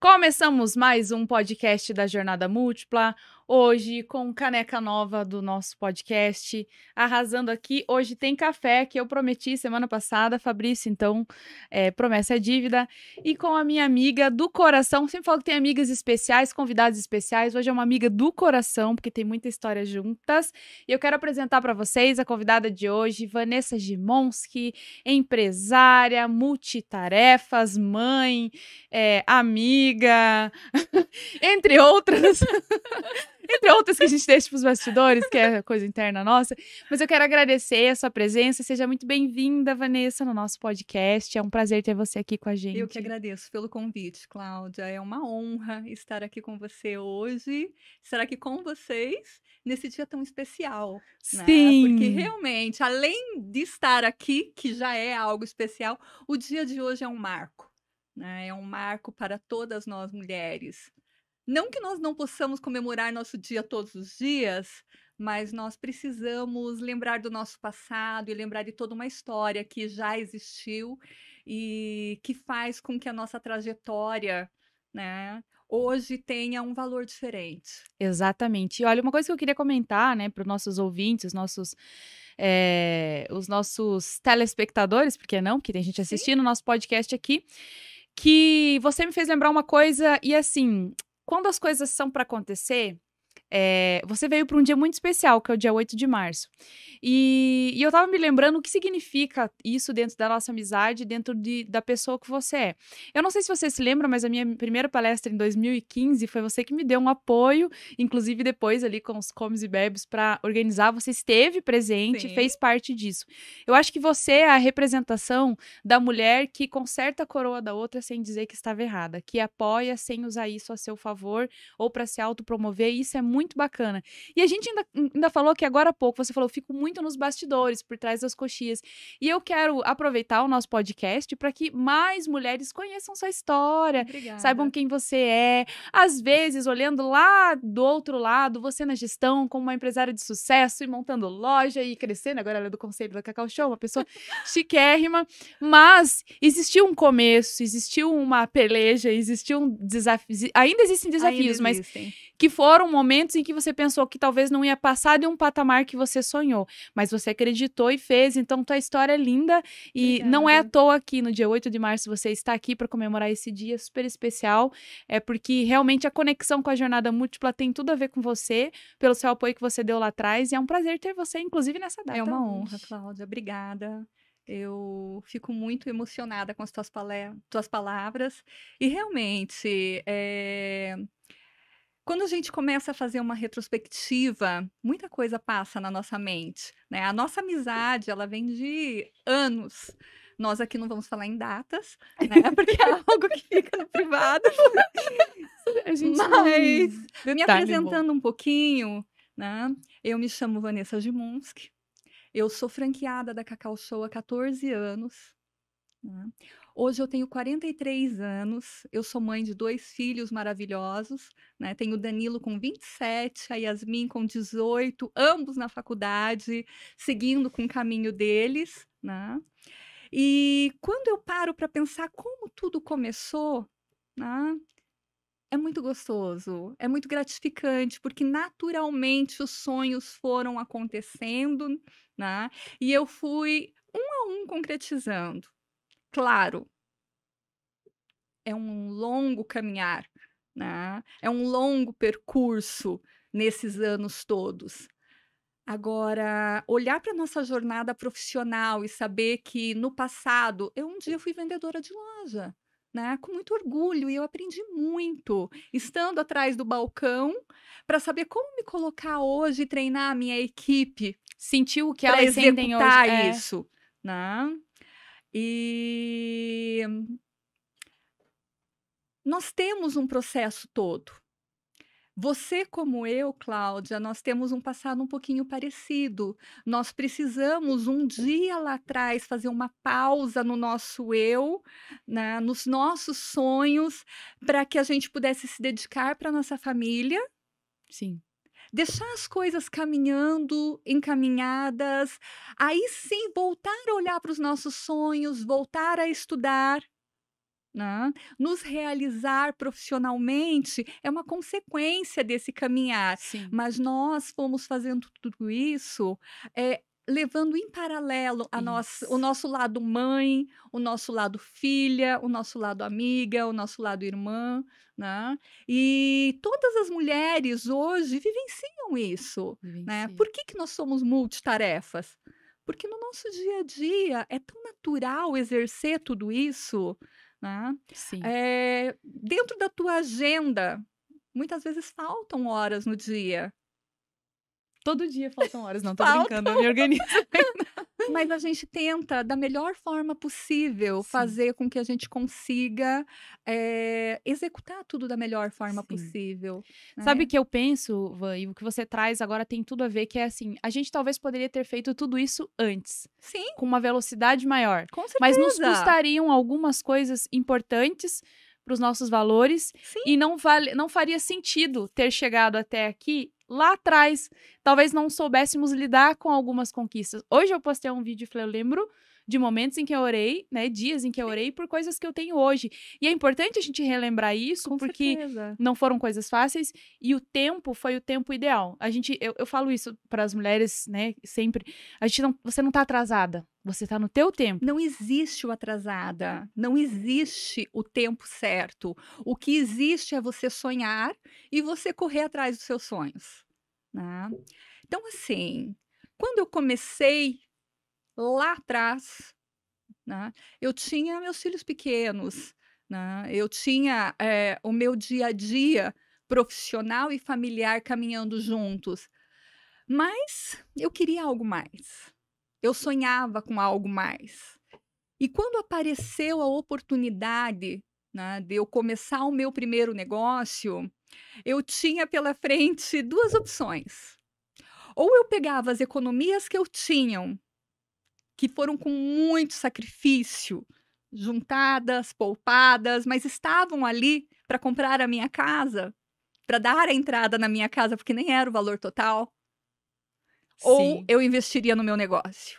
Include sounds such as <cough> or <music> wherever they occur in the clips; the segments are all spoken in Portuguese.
Começamos mais um podcast da Jornada Múltipla. Hoje, com caneca nova do nosso podcast, arrasando aqui. Hoje tem café, que eu prometi semana passada, Fabrício, então, é, promessa é dívida. E com a minha amiga do coração, sempre falo que tem amigas especiais, convidados especiais. Hoje é uma amiga do coração, porque tem muita história juntas. E eu quero apresentar para vocês a convidada de hoje, Vanessa Gimonski, empresária, multitarefas, mãe, é, amiga, <laughs> entre outras. <laughs> entre outras que a gente deixa para os bastidores, que é coisa interna nossa. Mas eu quero agradecer a sua presença. Seja muito bem-vinda, Vanessa, no nosso podcast. É um prazer ter você aqui com a gente. Eu que agradeço pelo convite, Cláudia. É uma honra estar aqui com você hoje, estar aqui com vocês nesse dia tão especial. Sim. Né? Porque realmente, além de estar aqui, que já é algo especial, o dia de hoje é um marco. Né? É um marco para todas nós mulheres. Não que nós não possamos comemorar nosso dia todos os dias, mas nós precisamos lembrar do nosso passado e lembrar de toda uma história que já existiu e que faz com que a nossa trajetória, né, hoje tenha um valor diferente. Exatamente. E olha, uma coisa que eu queria comentar, né, para os nossos ouvintes, os nossos é, os nossos telespectadores, porque não? Que tem gente assistindo o nosso podcast aqui, que você me fez lembrar uma coisa e assim, quando as coisas são para acontecer, é, você veio para um dia muito especial, que é o dia 8 de março. E, e, eu tava me lembrando o que significa isso dentro da nossa amizade, dentro de, da pessoa que você é. Eu não sei se você se lembra, mas a minha primeira palestra em 2015 foi você que me deu um apoio, inclusive depois ali com os comes e bebes para organizar. Você esteve presente, Sim. fez parte disso. Eu acho que você é a representação da mulher que conserta a coroa da outra sem dizer que estava errada, que apoia sem usar isso a seu favor ou para se autopromover. Isso é muito bacana. E a gente ainda, ainda falou que agora há pouco você falou, fico muito muito nos bastidores, por trás das coxias. E eu quero aproveitar o nosso podcast para que mais mulheres conheçam sua história, Obrigada. saibam quem você é. Às vezes, olhando lá do outro lado, você na gestão, como uma empresária de sucesso e montando loja e crescendo, agora ela é do conselho da Cacau Show, uma pessoa <laughs> chiquérrima, mas existiu um começo, existiu uma peleja, existiu um desafio, ainda existem desafios, ainda existem. mas que foram momentos em que você pensou que talvez não ia passar de um patamar que você sonhou mas você acreditou e fez, então tua história é linda e Obrigada. não é à toa que no dia 8 de março você está aqui para comemorar esse dia super especial, é porque realmente a conexão com a jornada múltipla tem tudo a ver com você, pelo seu apoio que você deu lá atrás, e é um prazer ter você, inclusive, nessa data. É uma honra, Cláudia. Obrigada. Eu fico muito emocionada com as tuas, tuas palavras. E realmente, é... Quando a gente começa a fazer uma retrospectiva, muita coisa passa na nossa mente, né? A nossa amizade, ela vem de anos. Nós aqui não vamos falar em datas, né? <laughs> Porque é algo que fica no privado. Mas, me tá apresentando um pouquinho, né? Eu me chamo Vanessa Gimunski. Eu sou franqueada da Cacau Show há 14 anos. Né? Hoje eu tenho 43 anos, eu sou mãe de dois filhos maravilhosos, né? Tenho o Danilo com 27, a Yasmin com 18, ambos na faculdade, seguindo com o caminho deles, né? E quando eu paro para pensar como tudo começou, né? É muito gostoso, é muito gratificante, porque naturalmente os sonhos foram acontecendo, né? E eu fui um a um concretizando. Claro, é um longo caminhar, né? É um longo percurso nesses anos todos. Agora, olhar para nossa jornada profissional e saber que no passado eu um dia fui vendedora de loja, né? Com muito orgulho e eu aprendi muito estando atrás do balcão para saber como me colocar hoje e treinar a minha equipe, sentiu o que elas sentem hoje, é. isso, né? E nós temos um processo todo. Você, como eu, Cláudia, nós temos um passado um pouquinho parecido. Nós precisamos, um dia lá atrás, fazer uma pausa no nosso eu, né, nos nossos sonhos, para que a gente pudesse se dedicar para nossa família. Sim deixar as coisas caminhando, encaminhadas, aí sim voltar a olhar para os nossos sonhos, voltar a estudar. né? Nos realizar profissionalmente é uma consequência desse caminhar. Sim. Mas nós fomos fazendo tudo isso é, levando em paralelo a nossa, o nosso lado mãe, o nosso lado filha, o nosso lado amiga, o nosso lado irmã, né? E todas as mulheres hoje vivenciam isso, né? Por que, que nós somos multitarefas? Porque no nosso dia a dia é tão natural exercer tudo isso, né? Sim. É, dentro da tua agenda, muitas vezes faltam horas no dia. Todo dia faltam horas. Não, tô Faltam. brincando, eu me organizo. <laughs> Mas a gente tenta, da melhor forma possível, Sim. fazer com que a gente consiga eh, executar tudo da melhor forma Sim. possível. né? Sabe o que eu penso, Van, e o que você traz agora tem tudo a ver, que é assim, a gente talvez poderia ter feito tudo isso antes, Sim, com uma velocidade maior. com certeza. Mas nos custariam algumas coisas importantes para os nossos valores Sim. e não, vale, não faria sentido ter chegado até aqui lá atrás. Talvez não soubéssemos lidar com algumas conquistas. Hoje eu postei um vídeo e falei, eu lembro de momentos em que eu orei, né, dias em que eu orei por coisas que eu tenho hoje. E é importante a gente relembrar isso, Com porque certeza. não foram coisas fáceis e o tempo foi o tempo ideal. A gente, eu, eu falo isso para as mulheres, né, sempre. A gente não, você não tá atrasada, você tá no teu tempo. Não existe o atrasada, não existe o tempo certo. O que existe é você sonhar e você correr atrás dos seus sonhos. né? Então, assim, quando eu comecei lá atrás, né, eu tinha meus filhos pequenos, né, eu tinha eh, o meu dia a dia profissional e familiar caminhando juntos. Mas eu queria algo mais. Eu sonhava com algo mais. E quando apareceu a oportunidade né, de eu começar o meu primeiro negócio, eu tinha pela frente duas opções. Ou eu pegava as economias que eu tinha, que foram com muito sacrifício, juntadas, poupadas, mas estavam ali para comprar a minha casa, para dar a entrada na minha casa, porque nem era o valor total. Ou Sim, eu investiria no meu negócio.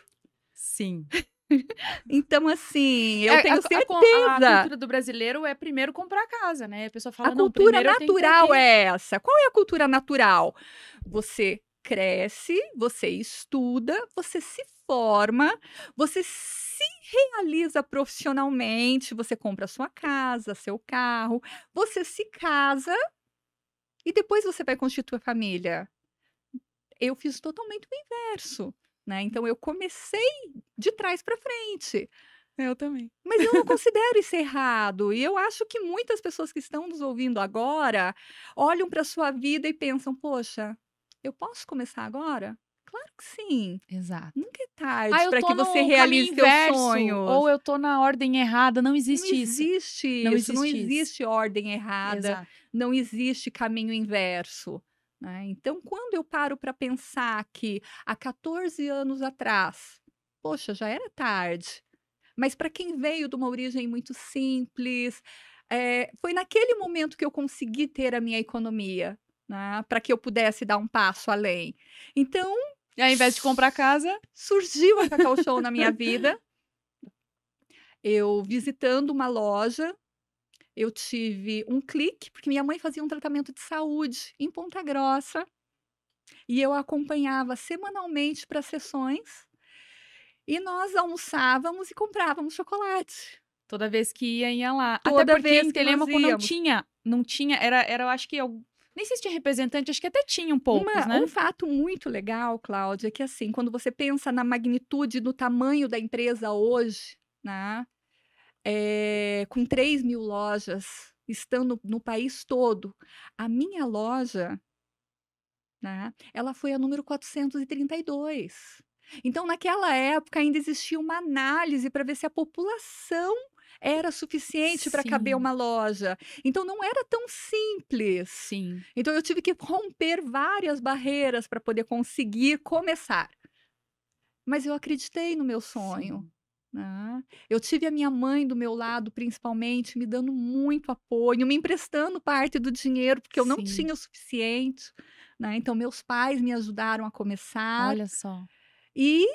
sim. <laughs> Então, assim, eu É, tenho a, a, certeza. co- a cultura do brasileiro é primeiro comprar casa, né? A pessoa fala, A cultura natural é essa. Qual é a cultura natural? Você cresce, você estuda, você se forma, você se realiza profissionalmente, você compra sua casa, seu carro, você se casa e depois você vai constituir a família. Eu fiz totalmente o inverso, né? Então eu comecei de trás para frente. Eu também. Mas eu não <laughs> considero isso errado. E eu acho que muitas pessoas que estão nos ouvindo agora olham para a sua vida e pensam: poxa, eu posso começar agora? Claro que sim. Exato. Nunca é tarde Ah, para que você realize seus inverso, sonhos. ou eu tô na ordem errada, não Não existe isso. existe Não isso, não existe isso. existe ordem errada, Exato. não existe caminho inverso. né? Então, quando eu paro para pensar que há 14 anos atrás, poxa, já era tarde. Mas para quem veio de uma origem muito simples, eh, foi naquele momento que eu consegui ter a minha economia, né? Para que eu pudesse dar um passo além. Então, E ao invés de comprar casa, surgiu a Cacau Show na minha vida. Eu visitando uma loja, eu tive um clique, porque minha mãe fazia um tratamento de saúde em Ponta Grossa. E eu acompanhava semanalmente para sessões. E nós almoçávamos e comprávamos chocolate. toda vez que ia, ia lá. Toda Até porque vez que nós Telêmaco não tinha, não tinha, era, era eu acho que, eu, nem sei se tinha representante, acho que até tinha um poucos, Uma- né? Um fato muito legal, Cláudia, é que assim, quando você pensa na magnitude do tamanho da empresa hoje, né? é, com 3 mil lojas, estando no país todo, a minha loja, né? Ela foi a número 432. Então, naquela época, ainda existia uma análise para ver se a população era suficiente para caber uma loja. Então, não era tão simples. Sim. Então eu tive que romper várias barreiras para poder conseguir começar. Mas eu acreditei no meu sonho. Sim. né? Eu tive a minha mãe do meu lado, principalmente, me dando muito apoio, me emprestando parte do dinheiro, porque eu não Sim. tinha o suficiente. né? Então, meus pais me ajudaram a começar. Olha só. E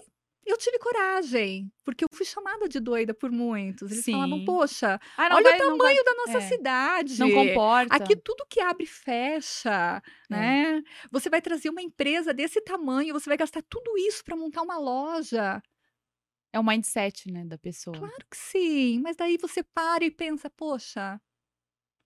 eu tive coragem, porque eu fui chamada de doida por muitos. Eles falavam, Sim. poxa, Ah, olha vai, o não vai. tamanho da nossa é, cidade. Não comporta. Aqui tudo que abre fecha, É. né? Você vai trazer uma empresa desse tamanho, você vai gastar tudo isso para montar uma loja. É o mindset, né, da pessoa. Claro que sim, mas daí você para e pensa, poxa,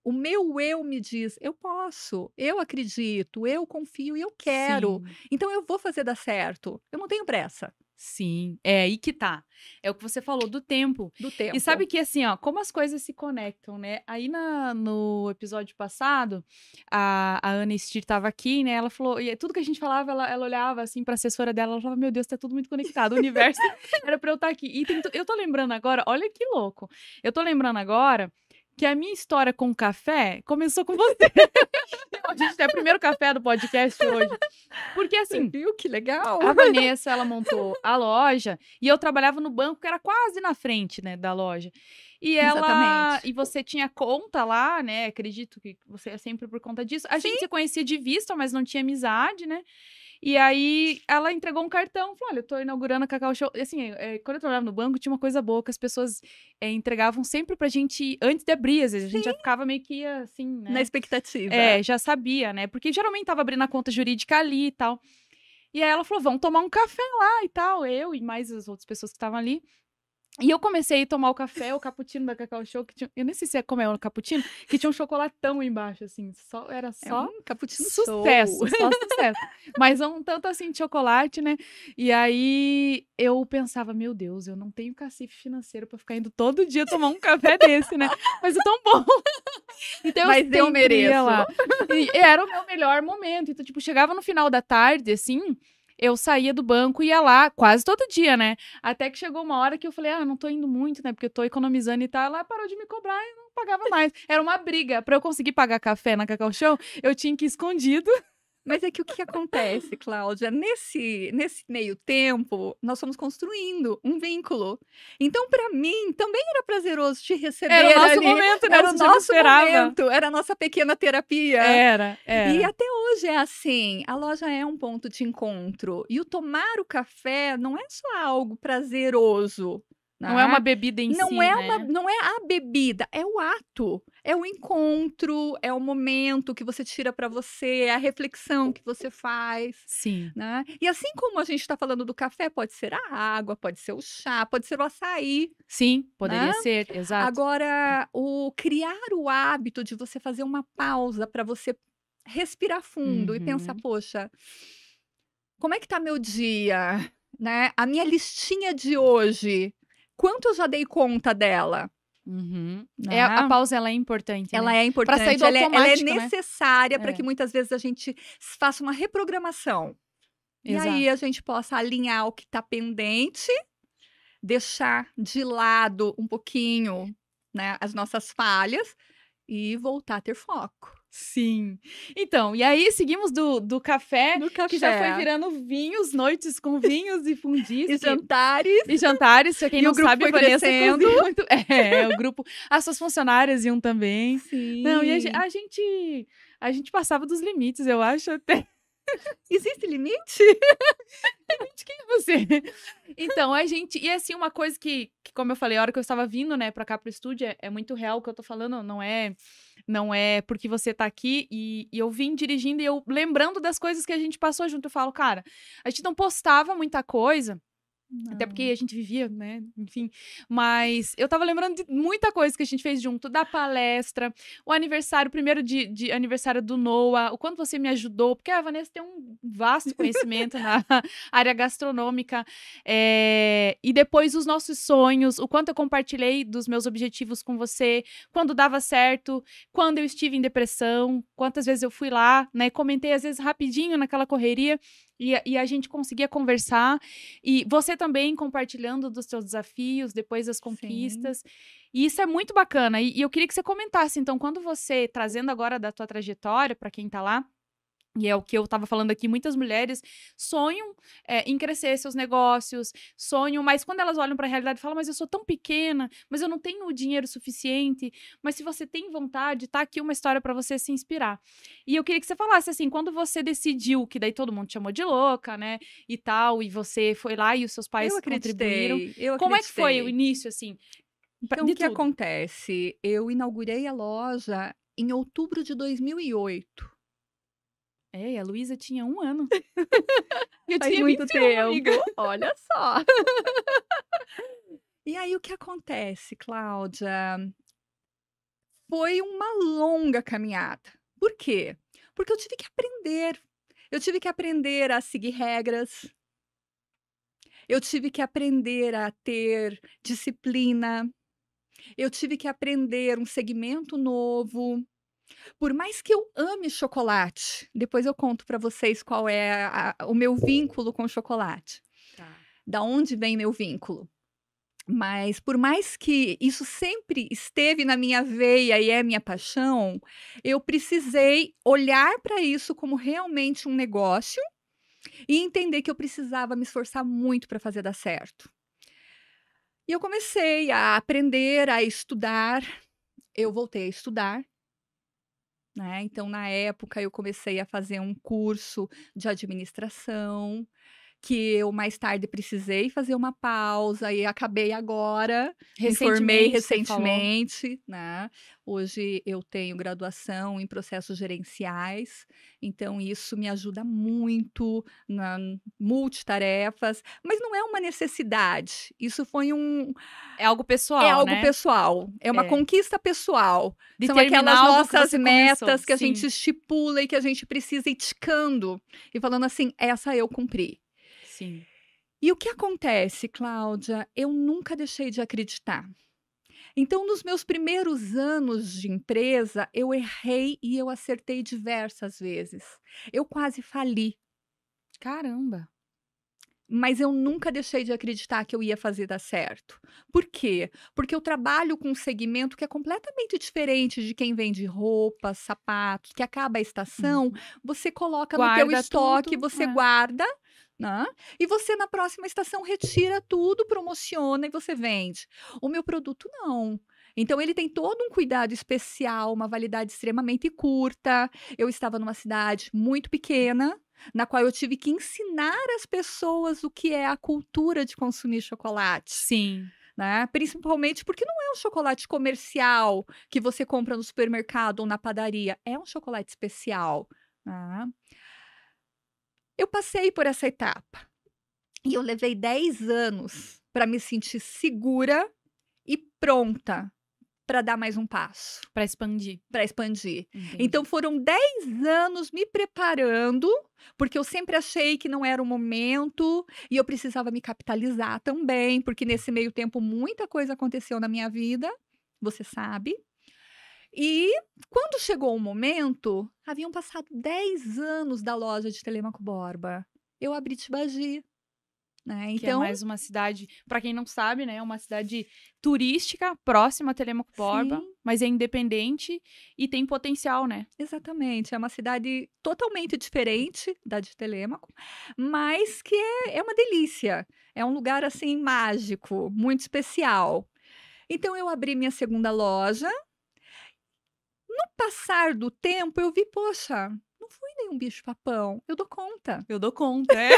o meu eu me diz, eu posso, eu acredito, eu confio e eu quero. Sim, Então eu vou fazer dar certo. Eu não tenho pressa sim. É aí que tá. É o que você falou do tempo. do tempo. E sabe que assim, ó, como as coisas se conectam, né? Aí na, no episódio passado, a, a Ana Stier tava aqui, né? Ela falou, e tudo que a gente falava, ela, ela olhava assim pra assessora dela, ela falava, meu Deus, tá tudo muito conectado, o universo <laughs> era pra eu estar aqui. E tem eu tô lembrando agora, olha que louco. Eu tô lembrando agora que a minha história com o café começou com você. <laughs> a gente tem o primeiro café do podcast hoje. Porque Você assim, viu que legal? a Vanessa, ela montou a loja e eu trabalhava no banco que era quase na frente, né, da loja. E ela Exatamente. e você tinha conta lá, né? Acredito que você é sempre por conta disso. A gente se conhecia de vista, mas não tinha amizade, né? E aí ela entregou um cartão, falou: "Olha, eu tô inaugurando a Cacau Show". E, assim, é, quando eu trabalhava no banco, tinha uma coisa boa que as pessoas é, entregavam sempre pra gente antes de abrir, às vezes a gente já ficava meio que assim, né? Na expectativa. É, já sabia, né? Porque geralmente tava abrindo a conta jurídica ali e tal. E aí ela falou: vamos tomar um café lá e tal. Eu e mais as outras pessoas que estavam ali. E eu comecei a tomar o café, o cappuccino da Cacau Show, que tinha, eu nem sei se é como é o cappuccino, que tinha um chocolatão embaixo, assim. Só, era É só um cappuccino sucesso, show. só <laughs> sucesso. Mas um tanto assim de chocolate, né? E aí eu pensava, meu Deus, eu não tenho cacife financeiro pra ficar indo todo dia tomar um café desse, né? Mas é tão bom. <laughs> Então Mas eu ia mereço. lá. E era o meu melhor momento. Então, tipo, chegava no final da tarde, assim, eu saía do banco e ia lá quase todo dia, né? Até que chegou uma hora que eu falei, ah, não tô indo muito, né? Porque eu tô economizando e tal. Ela parou de me cobrar e não pagava mais. Era uma briga. Pra eu conseguir pagar café na Cacau Show, eu tinha que ir escondido. <laughs> Mas é que o que acontece, Cláudia, nesse, nesse meio tempo, nós fomos construindo um vínculo. Então, para mim, também era prazeroso te receber Era o nosso ali. momento, né? Era o nosso momento, era a nossa pequena terapia. Era, era. E até hoje é assim, a loja é um ponto de encontro. E o tomar o café não é só algo prazeroso. Não é né? uma bebida em não si, é né? uma, não é a bebida, é o ato, é o encontro, é o momento que você tira para você, é a reflexão que você faz, Sim. né? E assim como a gente está falando do café, pode ser a água, pode ser o chá, pode ser o açaí. Sim, poderia Né? ser, exato. Agora, o criar o hábito de você fazer uma pausa para você respirar fundo e pensar, Uhum. poxa, como é que tá meu dia, né? A minha listinha de hoje, quanto eu já dei conta dela? Uhum. né? É, a pausa, ela é importante, Ela né? é importante, sair do ela, é, ela é né? necessária para É. que muitas vezes a gente faça uma reprogramação. E Exato. aí a gente possa alinhar o que está pendente, deixar de lado um pouquinho né, as nossas falhas e voltar a ter foco. Sim. Então, e aí seguimos do, do café, café. que já foi virando vinhos, noites com vinhos e <laughs> fundis. E jantares. E jantares, pra quem E não sabe, foi Vanessa muito. <laughs> É, o grupo. As suas funcionárias iam também. Sim. Não, e a, a gente. A gente passava dos limites, eu acho até. Existe <laughs> limite? Quem é você? Então, a gente. E assim, uma coisa que, que, como eu falei, a hora que eu estava vindo, né, pra cá pro estúdio, é, é muito real o que eu tô falando, não é. Não é porque você tá aqui e, e eu vim dirigindo e eu lembrando das coisas que a gente passou junto. Eu falo, cara, a gente não postava muita coisa, até porque a gente vivia, né? Enfim. Mas eu tava lembrando de muita coisa que a gente fez junto, da palestra, o aniversário, o primeiro de, de aniversário do Noah, o quanto você me ajudou, porque a Vanessa tem um vasto conhecimento na <laughs> área gastronômica. é, e depois os nossos sonhos, o quanto eu compartilhei dos meus objetivos com você, quando dava certo, quando eu estive em depressão, quantas vezes eu fui lá, né? Comentei às vezes rapidinho naquela correria. E, a- e a gente conseguia conversar. E você também compartilhando dos seus desafios, depois das conquistas. E isso é muito bacana. E, e eu queria que você comentasse, então, quando você, trazendo agora da tua trajetória, para quem tá lá, E é o que eu estava falando aqui, muitas mulheres sonham é, em crescer seus negócios, sonham, mas quando elas olham para a realidade falam, mas eu sou tão pequena, mas eu não tenho o dinheiro suficiente. Mas se você tem vontade, tá aqui uma história para você se inspirar. E eu queria que você falasse assim, quando você decidiu, que daí todo mundo te chamou de louca, né, e tal, e você foi lá e os seus pais eu contribuíram. Eu Como é que foi o início, assim? Então, o que acontece? Eu inaugurei a loja em outubro de 2008. É, a Luísa tinha um ano. <laughs> Eu Faz tinha muito tempo. Olha só. <laughs> e aí, o que acontece, Cláudia? Foi uma longa caminhada. Por quê? Porque eu tive que aprender. Eu tive que aprender a seguir regras. Eu tive que aprender a ter disciplina. Eu tive que aprender um segmento novo. Por mais que eu ame chocolate, depois eu conto para vocês qual é a, o meu vínculo com chocolate. Tá. Da onde vem meu vínculo? Mas por mais que isso sempre esteve na minha veia e é minha paixão, eu precisei olhar para isso como realmente um negócio e entender que eu precisava me esforçar muito para fazer dar certo. E eu comecei a aprender, a estudar. Eu voltei a estudar né? Então, na época, eu comecei a fazer um curso de administração, que eu mais tarde precisei fazer uma pausa e acabei agora, me formei recentemente, né? Hoje eu tenho graduação em processos gerenciais, então isso me ajuda muito na multitarefas, mas não é uma necessidade. Isso foi um é algo pessoal, É algo né? pessoal, é uma é. conquista pessoal. De São aquelas nossas que metas começou. que a Sim. gente estipula e que a gente precisa ir ticando e falando assim, essa eu cumpri. Sim. E o que acontece, Cláudia? Eu nunca deixei de acreditar. Então, nos meus primeiros anos de empresa, eu errei e eu acertei diversas vezes. Eu quase fali. Caramba! Mas eu nunca deixei de acreditar que eu ia fazer dar certo. Por quê? Porque eu trabalho com um segmento que é completamente diferente de quem vende roupas, sapatos, que acaba a estação, uhum. você coloca guarda no teu estoque, tudo, você é. guarda né? E você na próxima estação retira tudo, promociona e você vende. O meu produto não. Então ele tem todo um cuidado especial, uma validade extremamente curta. Eu estava numa cidade muito pequena, na qual eu tive que ensinar as pessoas o que é a cultura de consumir chocolate. Sim. Né? Principalmente porque não é um chocolate comercial que você compra no supermercado ou na padaria, é um chocolate especial. Né? Eu passei por essa etapa e eu levei 10 anos para me sentir segura e pronta para dar mais um passo. Para expandir. Para expandir. Entendi. Então foram 10 anos me preparando, porque eu sempre achei que não era o momento e eu precisava me capitalizar também, porque nesse meio tempo muita coisa aconteceu na minha vida, você sabe. E quando chegou o momento, haviam passado 10 anos da loja de Telemaco Borba. Eu abri Tibagi. Né? Então, que é então mais uma cidade, para quem não sabe, né, é uma cidade turística próxima a Telemaco Borba, Sim. mas é independente e tem potencial, né? Exatamente, é uma cidade totalmente diferente da de Telemaco, mas que é, é uma delícia. É um lugar assim mágico, muito especial. Então eu abri minha segunda loja no passar do tempo, eu vi, poxa, não fui nenhum bicho-papão. Eu dou conta. Eu dou conta, é.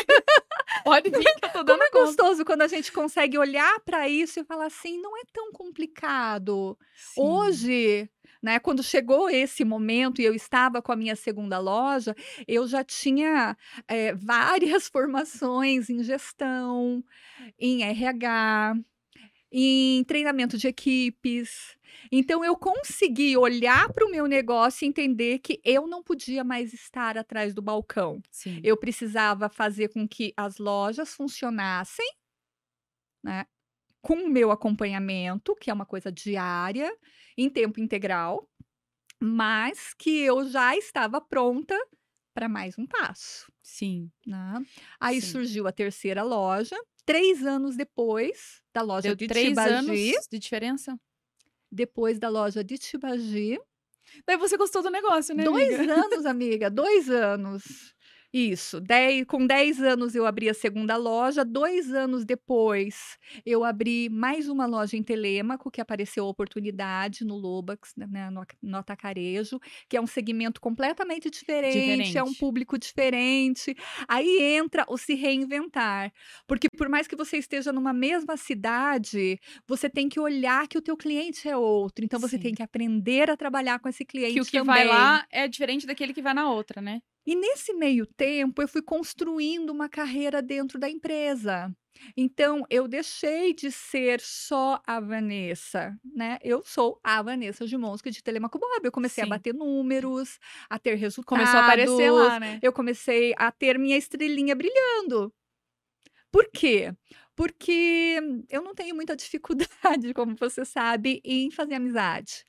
Pode vir que eu tô <laughs> dando Como é conta. gostoso quando a gente consegue olhar para isso e falar assim, não é tão complicado. Sim. Hoje, né, quando chegou esse momento e eu estava com a minha segunda loja, eu já tinha é, várias <laughs> formações em gestão, em RH, em treinamento de equipes. Então eu consegui olhar para o meu negócio e entender que eu não podia mais estar atrás do balcão. Sim. Eu precisava fazer com que as lojas funcionassem, né? Com o meu acompanhamento, que é uma coisa diária, em tempo integral, mas que eu já estava pronta para mais um passo. Sim. Né? Aí Sim. surgiu a terceira loja, três anos depois da loja Deu de três Tibagi. anos de diferença? Depois da loja de Tibagi. Daí você gostou do negócio, né? Dois amiga? anos, amiga, dois anos. Isso, dez, com 10 anos eu abri a segunda loja. Dois anos depois, eu abri mais uma loja em Telêmaco, que apareceu a oportunidade no Lobax, né, no, no Atacarejo, que é um segmento completamente diferente, é um Diferente. público diferente. Aí entra o se reinventar. Porque por mais que você esteja numa mesma cidade, você tem que olhar que o teu cliente é outro. Então você Sim. tem que aprender a trabalhar com esse cliente Que o que também. vai lá é diferente daquele que vai na outra, né? E nesse meio tempo, eu fui construindo uma carreira dentro da empresa. Então, eu deixei de ser só a Vanessa, né? Eu sou a Vanessa Gimonski de Telemaco Bob. Eu comecei Sim. a bater números, a ter resultados. Começou a aparecer lá, né? Eu comecei a ter minha estrelinha brilhando. Por quê? Porque eu não tenho muita dificuldade, <laughs> como você sabe, em fazer amizade.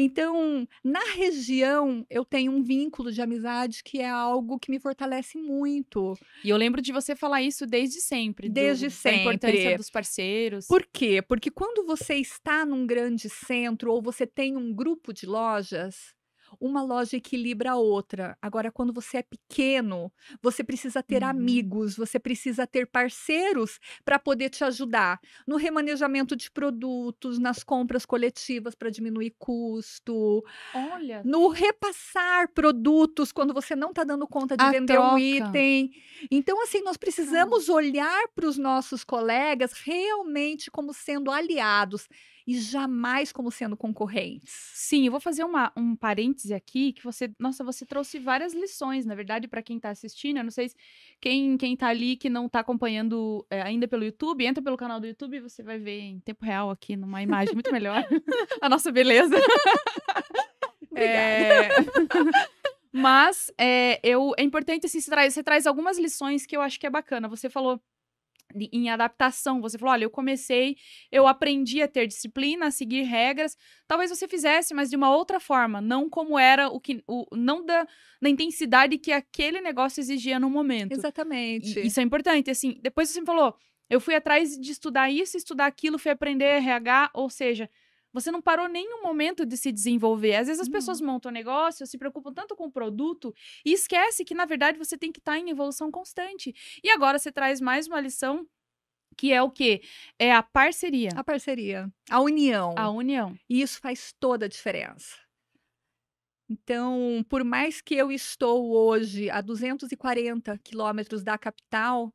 Então, na região, eu tenho um vínculo de amizade que é algo que me fortalece muito. E eu lembro de você falar isso desde sempre. do- Desde Da importância sempre. dos parceiros. Por quê? Porque quando você está num grande centro ou você tem um grupo de lojas, uma loja equilibra a outra. Agora, quando você é pequeno, você precisa ter Uhum. amigos, você precisa ter parceiros para poder te ajudar no remanejamento de produtos, nas compras coletivas para diminuir custo, Olha, no repassar produtos quando você não está dando conta de A vender um troca. item. Então, assim, nós precisamos olhar para os nossos colegas realmente como sendo aliados e jamais como sendo concorrentes. Sim, eu vou fazer uma, um parêntese aqui que você, nossa, você trouxe várias lições, na verdade, para quem tá assistindo. Eu não sei se quem quem tá ali que não tá acompanhando é, ainda pelo YouTube, entra pelo canal do YouTube e você vai ver em tempo real aqui numa imagem muito melhor <laughs> a nossa beleza. <laughs> É, <laughs> Mas é, eu, é importante, assim, você traz, você traz algumas lições que eu acho que é bacana. Você falou em adaptação, você falou, olha, eu comecei, eu aprendi a ter disciplina, a seguir regras. Talvez você fizesse, mas de uma outra forma, não como era o que, o, não da, da intensidade que aquele negócio exigia no momento. Exatamente. E isso é importante, assim, depois você me falou, eu fui atrás de estudar isso, estudar aquilo, fui aprender RH, ou seja, você não parou nenhum momento de se desenvolver. Às vezes as pessoas montam negócio, se preocupam tanto com o produto e esquece que, na verdade, você tem que estar em evolução constante. E agora você traz mais uma lição, que é o quê? É a parceria, A parceria, a união. a união. E isso faz toda a diferença. Então, por mais que eu estou hoje a 240 quilômetros da capital,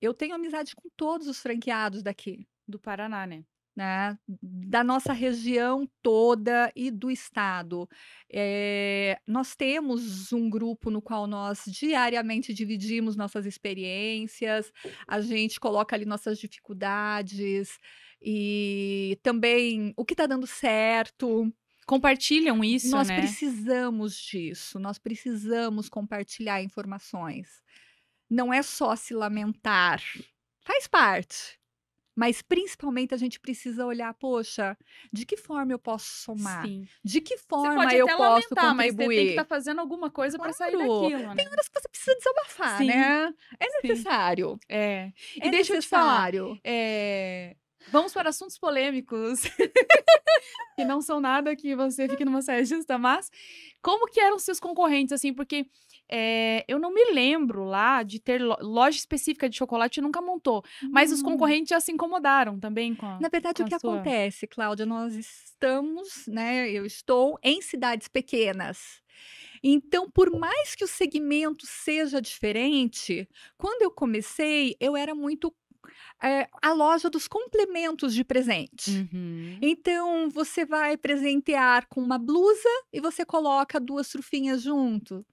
eu tenho amizade com todos os franqueados daqui, Do Paraná, né? Né? Da nossa região toda e do estado. Eh, nós temos um grupo no qual nós diariamente dividimos nossas experiências, a gente coloca ali nossas dificuldades e também o que está dando certo. Compartilham isso, Nós né? precisamos disso, nós precisamos compartilhar informações. Não é só se lamentar, faz parte. Mas principalmente a gente precisa olhar, poxa, de que forma eu posso somar? Sim. De que forma eu posso lamentar, mas você tem que contribuir? estar fazendo alguma coisa para sair Claro. daquilo, né? Tem horas que você precisa desabafar, Sim. né? É Sim. necessário. É. E É deixa eu te falar, necessário. é, vamos para assuntos polêmicos. <laughs> que não são nada que você fique numa saia justa, mas como que eram seus concorrentes, assim, porque é, eu não me lembro lá de ter lo- loja específica de chocolate, nunca montou. Mas os Hum. concorrentes já se incomodaram também com a... Na verdade, o que sua- acontece, Cláudia, nós estamos, né? Eu estou em cidades pequenas. Então, por mais que o segmento seja diferente, quando eu comecei, eu era muito eh, a loja dos complementos de presente. Uhum. Então, você vai presentear com uma blusa e você coloca duas trufinhas junto.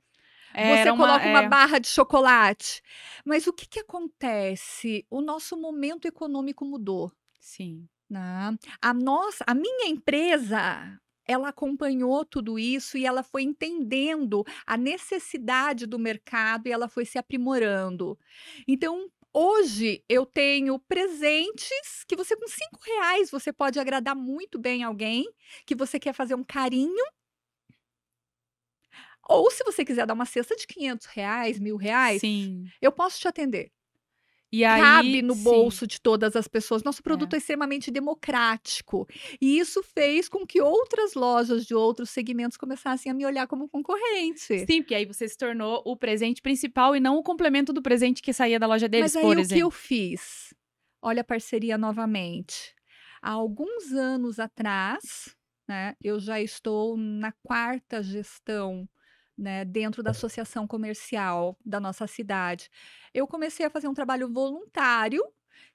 Você Era uma- coloca uma é, barra de chocolate. Mas o que, que acontece? O nosso momento econômico mudou. Sim. né? A nossa, a minha empresa, ela acompanhou tudo isso e ela foi entendendo a necessidade do mercado e ela foi se aprimorando. Então, hoje eu tenho presentes que você com cinco reais você pode agradar muito bem alguém que você quer fazer um carinho. Ou se você quiser dar uma cesta de 500 reais, mil reais, Sim. eu posso te atender. E aí, cabe no sim. bolso de todas as pessoas. Nosso produto é. extremamente democrático. E isso fez com que outras lojas de outros segmentos começassem a me olhar como concorrente. Sim, porque aí você se tornou o presente principal e não o complemento do presente que saía da loja deles, Mas aí por o exemplo. que eu fiz? Olha a parceria novamente. Há alguns anos atrás, né, eu já estou na quarta gestão né, dentro da associação comercial da nossa cidade. Eu comecei a fazer um trabalho voluntário,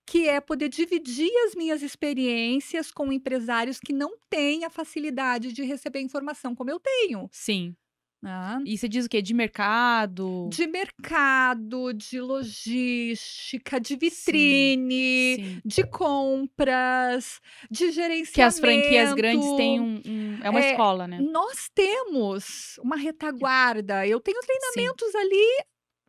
que é poder dividir as minhas experiências com empresários que não têm a facilidade de receber informação como eu tenho. Sim. Né? E você diz o quê? De mercado? De mercado, de logística, de vitrine, Sim. de compras, de gerenciamento. Que as franquias grandes têm um. um- é uma É, escola, né? Nós temos uma retaguarda. Eu tenho treinamentos ali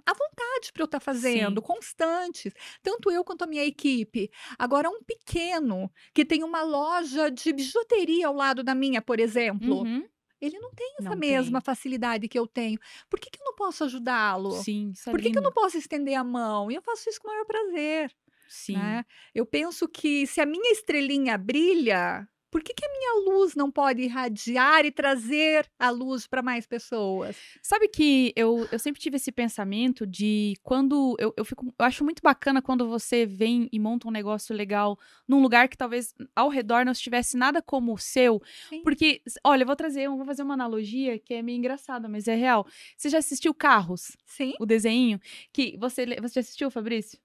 à vontade para eu estar fazendo, Sim. constantes. Tanto eu quanto a minha equipe. Agora, um pequeno que tem uma loja de bijuteria ao lado da minha, por exemplo, Uhum. Ele não tem essa Não mesma tem. facilidade que eu tenho. Por que, que eu não posso ajudá-lo? Sim, Por que, que eu não posso estender a mão? E eu faço isso com o maior prazer. Sim. né? Eu penso que se a minha estrelinha brilha, por que, que a minha luz não pode irradiar e trazer a luz para mais pessoas? Sabe que eu, eu sempre tive esse pensamento de quando. Eu, eu, fico, eu acho muito bacana quando você vem e monta um negócio legal num lugar que talvez ao redor não estivesse nada como o seu. Sim. Porque, olha, eu vou trazer, eu vou fazer uma analogia que é meio engraçada, mas é real. Você já assistiu Carros, Sim. o desenho? Que você, você já assistiu, Fabrício?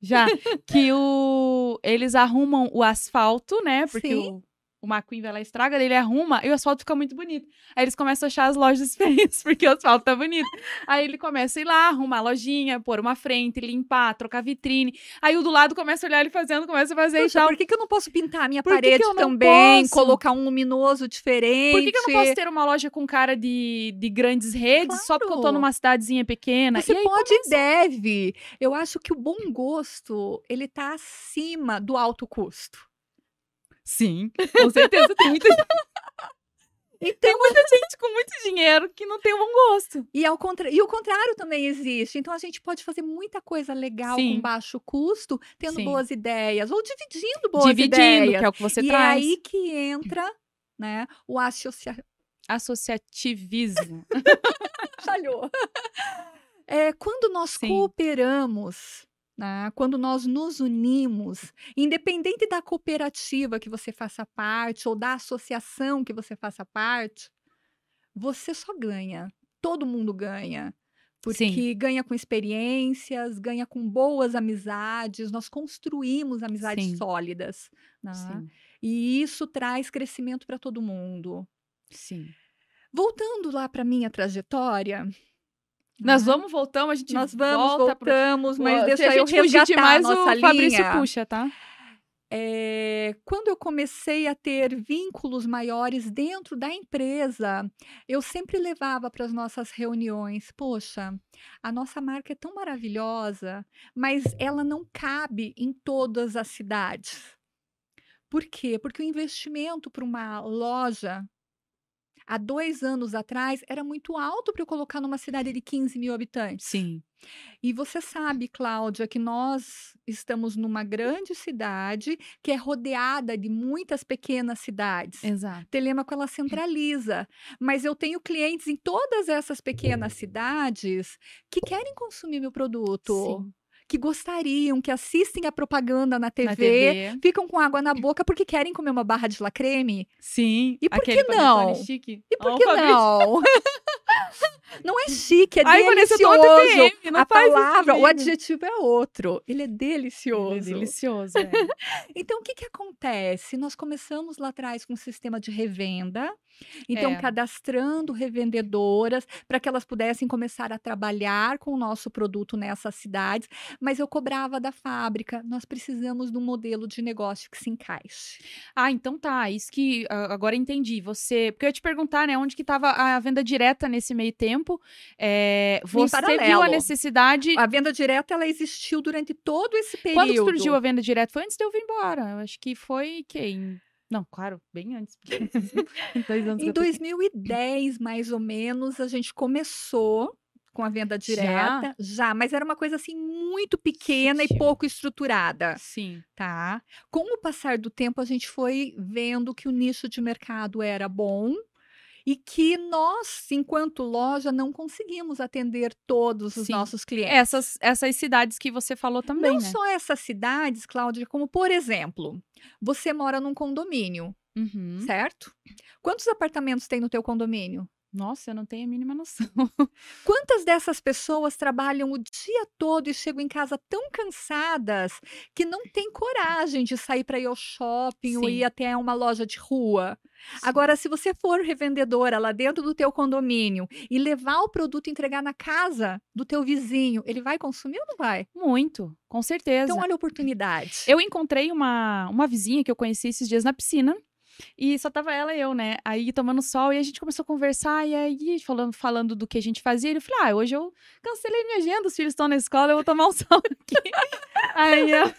Já. que o, eles arrumam o asfalto, né? Porque Sim. o, o McQueen vai lá e estraga, ele arruma e o asfalto fica muito bonito. Aí eles começam a achar as lojas feias, <laughs> porque o asfalto tá bonito. Aí ele começa a ir lá, arrumar a lojinha, pôr uma frente, limpar, trocar vitrine. Aí o do lado começa a olhar ele fazendo, começa a fazer Poxa, e tal. por que, que eu não posso pintar a minha Por que que parede eu não também? posso? Colocar um luminoso diferente? Por que, que eu não posso ter uma loja com cara de, de grandes redes só porque eu tô Claro. numa cidadezinha pequena? Você e pode e deve. Eu acho que o bom gosto, ele tá acima do alto custo. Sim, com certeza. Tem muita, Então, <laughs> tem muita <laughs> gente com muito dinheiro que não tem um bom gosto. E, ao contra... e o contrário também existe. Então, a gente pode fazer muita coisa legal Sim. com baixo custo, tendo Sim. boas ideias, ou dividindo boas Dividindo, ideias. que é o que você e traz. é aí que entra né, o associa... Associativismo. <laughs> Falhou. É, quando nós Sim. cooperamos, né, quando nós nos unimos, independente da cooperativa que você faça parte ou da associação que você faça parte, você só ganha. Todo mundo ganha. Porque Sim. ganha com experiências, ganha com boas amizades, nós construímos amizades Sim. sólidas. né? Sim, E isso traz crescimento para todo mundo. sim. Voltando lá para minha trajetória, Nós vamos, voltamos, a gente Nós vamos, volta pro- voltamos, mas Se deixa eu resgatar demais, a nossa o Fabrício linha. puxa, tá? É, quando eu comecei a ter vínculos maiores dentro da empresa, eu sempre levava para as nossas reuniões. Poxa, a nossa marca é tão maravilhosa, mas ela não cabe em todas as cidades. Por quê? Porque o investimento para uma loja há dois anos atrás era muito alto para eu colocar numa cidade de 15 mil habitantes. Sim. E você sabe, Cláudia, que nós estamos numa grande cidade que é rodeada de muitas pequenas cidades. Exato. Telemaco ela centraliza, mas eu tenho clientes em todas essas pequenas cidades que querem consumir meu produto, Sim. Que gostariam, que assistem a propaganda na TV, Na TV. ficam com água na boca porque querem comer uma barra de lacreme. Sim. E por que não? chique. E por Ó, o que não? <laughs> não é chique, é Ai, Vanessa, delicioso. TPM, não a palavra, o adjetivo é outro. Ele é Ele delicioso. É delicioso. é. <laughs> Então, o que, que acontece? Nós começamos lá atrás com um sistema de revenda. Então, É. cadastrando revendedoras para que elas pudessem começar a trabalhar com o nosso produto nessas cidades. Mas eu cobrava da fábrica. Nós precisamos de um modelo de negócio que se encaixe. Ah, então tá. Isso que ah, agora entendi. Você. Porque eu ia te perguntar, né? Onde que tava a venda direta nesse meio tempo? É, você viu a necessidade. A venda direta ela existiu durante todo esse período. Quando surgiu a venda direta? Foi antes de eu vir embora. Eu acho que foi que em... Não, claro, bem antes. <laughs> Dois anos Em eu tô aqui. 2010, mais ou menos, a gente começou com a venda direta, já, mas era uma coisa assim muito pequena e pouco estruturada, Sim. tá? Com o passar do tempo, a gente foi vendo que o nicho de mercado era bom e que nós, enquanto loja, não conseguimos atender todos os Sim. nossos clientes. Essas, essas cidades que você falou também, não né? só essas cidades, Cláudia, como por exemplo, você mora num condomínio, Uhum. certo? Quantos apartamentos tem no teu condomínio? Nossa, eu não tenho a mínima noção. <laughs> Quantas dessas pessoas trabalham o dia todo e chegam em casa tão cansadas que não têm coragem de sair para ir ao shopping ou Sim. ir até uma loja de rua? Agora, se você for revendedora lá dentro do teu condomínio e levar o produto e entregar na casa do teu vizinho, ele vai consumir ou não vai? Muito, com certeza. Então, olha a oportunidade. Eu encontrei uma, uma vizinha que eu conheci esses dias na piscina. E só tava ela e eu, né? Aí tomando sol, e a gente começou a conversar, e aí falando, falando do que a gente fazia. Ele falou: Ah, hoje eu cancelei minha agenda, os filhos estão na escola, eu vou tomar um <laughs> sol aqui. aí eu,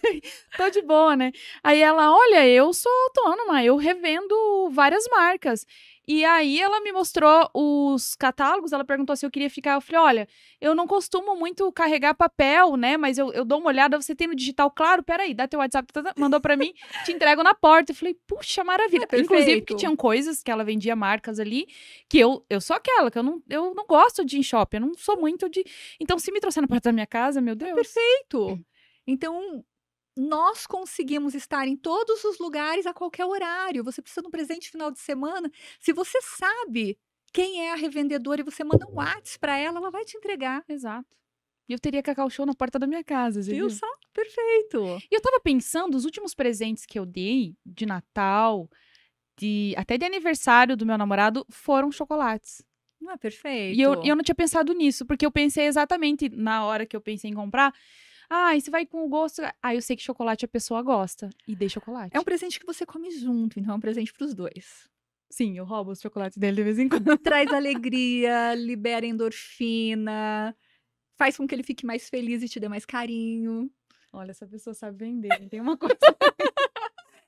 tô de boa, né? Aí ela: Olha, eu sou autônoma, eu revendo várias marcas. E aí ela me mostrou os catálogos, ela perguntou se eu queria ficar. Eu falei: Olha, eu não costumo muito carregar papel, né? Mas eu, eu dou uma olhada, você tem no digital, claro, peraí, dá teu WhatsApp, tá, tá, mandou pra mim, te entrego na porta. Eu falei, puxa, maravilha. Ah, <laughs> Inclusive, porque tinham coisas que ela vendia marcas ali, que eu, eu sou aquela, que eu não, eu não gosto de ir em shopping, eu não sou muito de. Então, se me trouxer na porta da minha casa, meu Deus. Perfeito. Então, nós conseguimos estar em todos os lugares a qualquer horário. Você precisa de um presente final de semana. Se você sabe quem é a revendedora e você manda um WhatsApp para ela, ela vai te entregar. Exato. E eu teria Cacau Show na porta da minha casa, Viu só? Perfeito. E eu tava pensando, os últimos presentes que eu dei, de Natal, de até de aniversário do meu namorado, foram chocolates. Não é perfeito? E eu, e eu não tinha pensado nisso, porque eu pensei exatamente na hora que eu pensei em comprar. Ah, e você vai com o gosto. Ah, eu sei que chocolate a pessoa gosta. E dei chocolate. É um presente que você come junto, então é um presente para os dois. Sim, eu roubo os chocolates dele de vez em quando. Traz <laughs> alegria, libera endorfina, faz com que ele fique mais feliz e te dê mais carinho. Olha, essa pessoa sabe vender. Tem uma coisa. <laughs>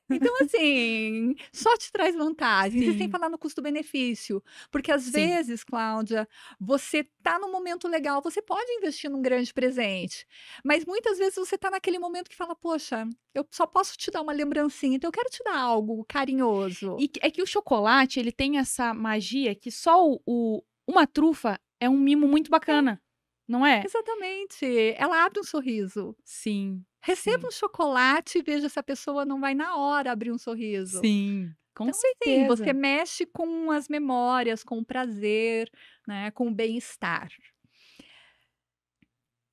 Então, assim, só te traz vantagens. E sem Sim. falar no custo-benefício. Porque às Sim. vezes, Cláudia, você tá num momento legal, você pode investir num grande presente. Mas muitas vezes você tá naquele momento que fala, poxa, eu só posso te dar uma lembrancinha, então eu quero te dar algo carinhoso. E é que o chocolate, ele tem essa magia que só o, o- uma trufa é um mimo muito bacana. Não é? Exatamente. Ela abre um sorriso. Sim. Receba Sim. um chocolate e veja se a pessoa não vai na hora abrir um sorriso. Sim. Com Então, certeza. Sim, você mexe com as memórias, com o prazer, né, com o bem-estar.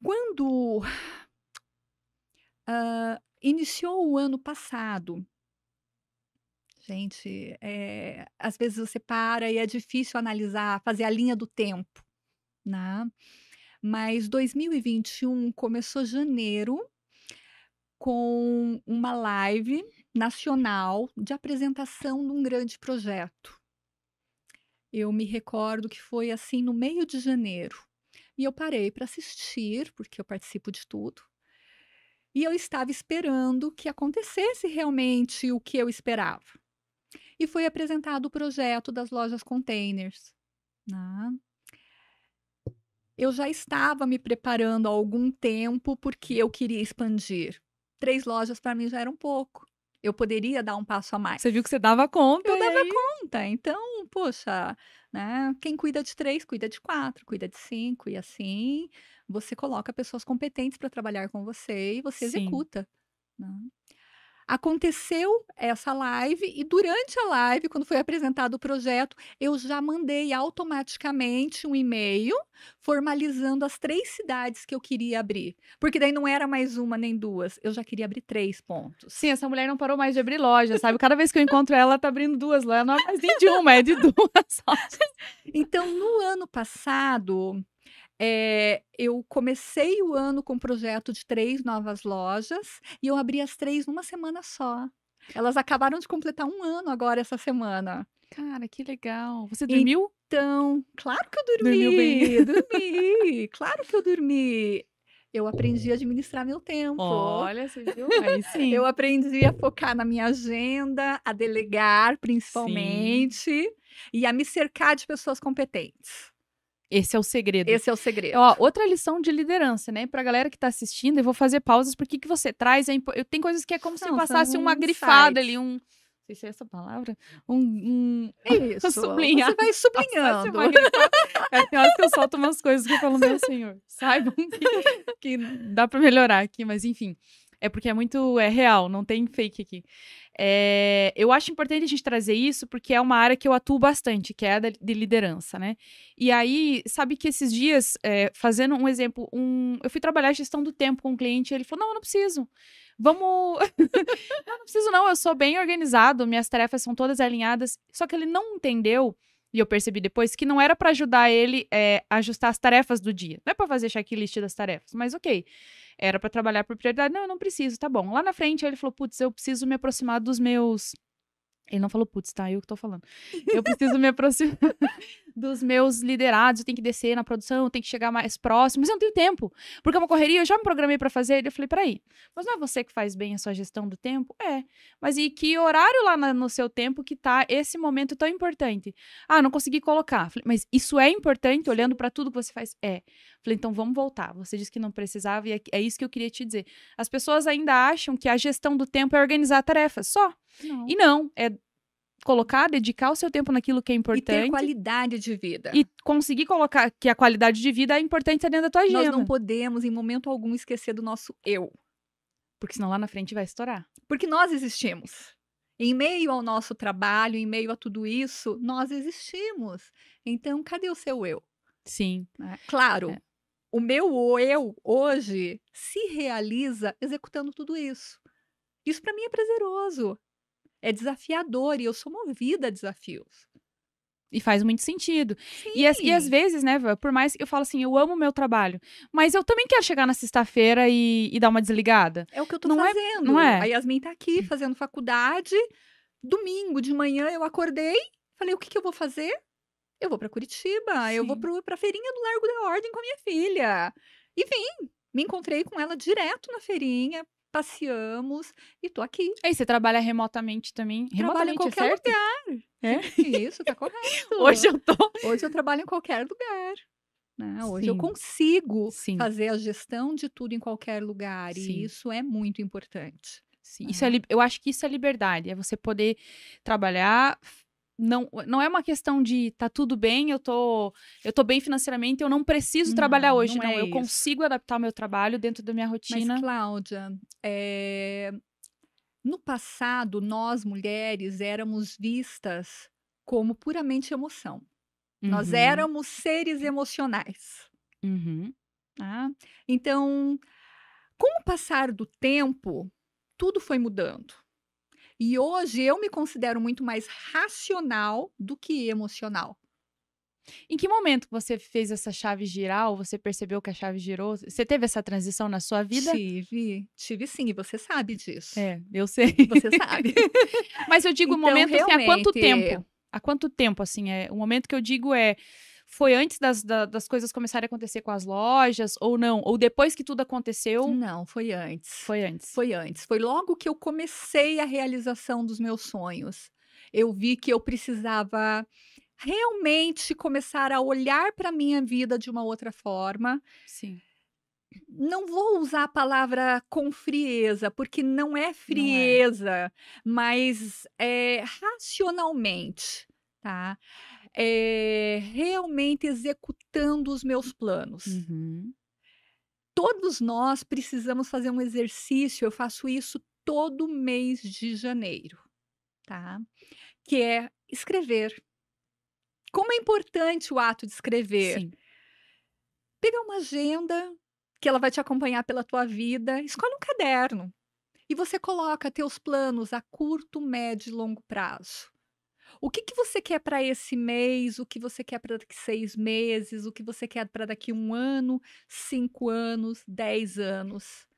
Quando ah, iniciou o ano passado, gente, é, às vezes você para e é difícil analisar, fazer a linha do tempo, né? Mas 2021 começou janeiro com uma live nacional de apresentação de um grande projeto. Eu me recordo que foi assim no meio de janeiro. E eu parei para assistir, porque eu participo de tudo. E eu estava esperando que acontecesse realmente o que eu esperava. E foi apresentado o projeto das lojas containers. né? Eu já estava me preparando há algum tempo porque eu queria expandir. Três lojas para mim já era um pouco. Eu poderia dar um passo a mais. Você viu que você dava conta. Eu dava aí- conta. Então, poxa, né? Quem cuida de três, cuida de quatro, cuida de cinco, e assim você coloca pessoas competentes para trabalhar com você e você Sim. executa. né? Aconteceu essa live e durante a live, quando foi apresentado o projeto, eu já mandei automaticamente um e-mail formalizando as três cidades que eu queria abrir. Porque daí não era mais uma nem duas, eu já queria abrir três pontos. Sim, essa mulher não parou mais de abrir loja, sabe? Cada vez que eu encontro ela, ela tá abrindo duas lojas. Não é mais nem de uma, é de duas <laughs> lojas. Então, no ano passado, eh, eu comecei o ano com um projeto de três novas lojas e eu abri as três numa semana só. Elas acabaram de completar um ano agora essa semana. Cara, que legal. Você dormiu? Então, claro que eu Dormiu dormi, dormi, claro que eu dormi. Eu aprendi a administrar meu tempo. Olha, você viu? Aí sim. Eu aprendi a focar na minha agenda, a delegar principalmente, e a me cercar de pessoas competentes. Esse é o segredo. Esse é o segredo. Ó, outra lição de liderança, né? Pra galera que tá assistindo, eu vou fazer pausas porque que você traz. É impo... Tem coisas que é como se Não, passasse são uma grifada ali, um. Não sei se é essa palavra. Um. um... É isso. Sublinhar. Você vai <laughs> passasse sublinhando. uma grifada. É, tem horas que eu solto umas coisas que eu falo, meu senhor, saibam que, que dá pra melhorar aqui, mas enfim. É porque é muito é real, não tem fake aqui. É, eu acho importante a gente trazer isso porque é uma área que eu atuo bastante, que é a de liderança, né? E aí, sabe que esses dias, é, fazendo um exemplo, um, eu fui trabalhar gestão do tempo com um cliente e ele falou: não, eu não preciso. Vamos. <laughs> não, não preciso, não. Eu sou bem organizado, minhas tarefas são todas alinhadas. Só que ele não entendeu, e eu percebi depois, que não era para ajudar ele é, ajustar as tarefas do dia. Não é para fazer checklist das tarefas, mas ok. Era para trabalhar por prioridade. Não, eu não preciso, tá bom. Lá na frente ele falou: putz, eu preciso me aproximar dos meus. Ele não falou, putz, tá? Eu que tô falando. Eu preciso me aproximar <laughs> dos meus liderados, eu tenho que descer na produção, eu tenho que chegar mais próximo, mas eu não tenho tempo, porque é uma correria, eu já me programei pra fazer. Eu falei, peraí, mas não é você que faz bem a sua gestão do tempo? É. Mas e que horário lá na- no seu tempo que tá esse momento tão importante? Ah, não consegui colocar. Falei, mas isso é importante, olhando pra tudo que você faz? É. Falei, então vamos voltar. Você disse que não precisava e é, é isso que eu queria te dizer. As pessoas ainda acham que a gestão do tempo é organizar tarefas, só. Não. E não, é colocar, dedicar o seu tempo naquilo que é E ter importante qualidade de vida. e conseguir colocar que a qualidade de vida é importante dentro da tua Nós agenda. não podemos, em momento algum, esquecer do nosso eu. Porque senão lá na frente vai estourar. Porque nós existimos. Em meio ao nosso trabalho, em meio a tudo isso, nós existimos. Então, cadê o seu eu? Sim. né? Claro, É. o meu eu hoje se realiza executando tudo isso. Isso para mim é prazeroso. É desafiador e eu sou movida a desafios. E faz muito sentido. E, as- e às Sim. vezes, né, por mais que eu falo assim, eu amo o meu trabalho, mas eu também quero chegar na sexta-feira e, e dar uma desligada. É o que eu tô Não é- fazendo. não é? A Yasmin tá aqui fazendo faculdade. Domingo de manhã eu acordei, falei: o que, que eu vou fazer? Eu vou para Curitiba, eu vou Sim. pro, pra feirinha do Largo da Ordem com a minha filha. E vim, me encontrei com ela direto na feirinha, passeamos e tô aqui. Aí você trabalha remotamente também. Trabalho em Remotamente, é qualquer certo? lugar. É? Isso, tá correto. <laughs> Hoje eu tô. Hoje eu trabalho em qualquer lugar. né? Hoje eu Sim. consigo Sim. fazer a gestão de tudo em qualquer lugar. Sim. E isso é muito importante. Sim, isso é, li- eu acho que isso é liberdade, é você poder trabalhar. Não, não é uma questão de tá tudo bem, eu tô, eu tô bem financeiramente, eu não preciso trabalhar Não, hoje. não Não, é eu isso. consigo adaptar o meu trabalho dentro da minha rotina. Mas, Cláudia, é, no passado, nós mulheres éramos vistas como puramente emoção. Nós Uhum, éramos seres emocionais. uhum, tá? Então, com o passar do tempo, tudo foi mudando. E hoje eu me considero muito mais racional do que emocional. Em que momento você fez essa chave girar ou você percebeu que a chave girou? Você teve essa transição na sua vida? Tive, tive sim, e você sabe disso. É, eu sei. Você sabe. <laughs> Mas eu digo o Então, momento assim, há quanto realmente- tempo? Há quanto tempo, assim? É, o momento que eu digo é. Foi antes das, da- das coisas começarem a acontecer com as lojas, ou não? Ou depois que tudo aconteceu? Não, foi antes. Foi antes. Foi antes. Foi logo que eu comecei a realização dos meus sonhos. Eu vi que eu precisava realmente começar a olhar para a minha vida de uma outra forma. Sim. Não vou usar a palavra com frieza, porque não é frieza, mas é racionalmente, tá? É, realmente executando os meus planos Uhum. todos nós precisamos fazer um exercício, eu faço isso todo mês de janeiro, tá? Que é escrever. Como é importante o ato de escrever. Sim. Pegar uma agenda que ela vai te acompanhar pela tua vida, escolhe um caderno e você coloca teus planos a curto, médio e longo prazo. O que, que você quer para esse mês? O que você quer para daqui seis meses? O que você quer para daqui um ano, cinco anos, dez anos?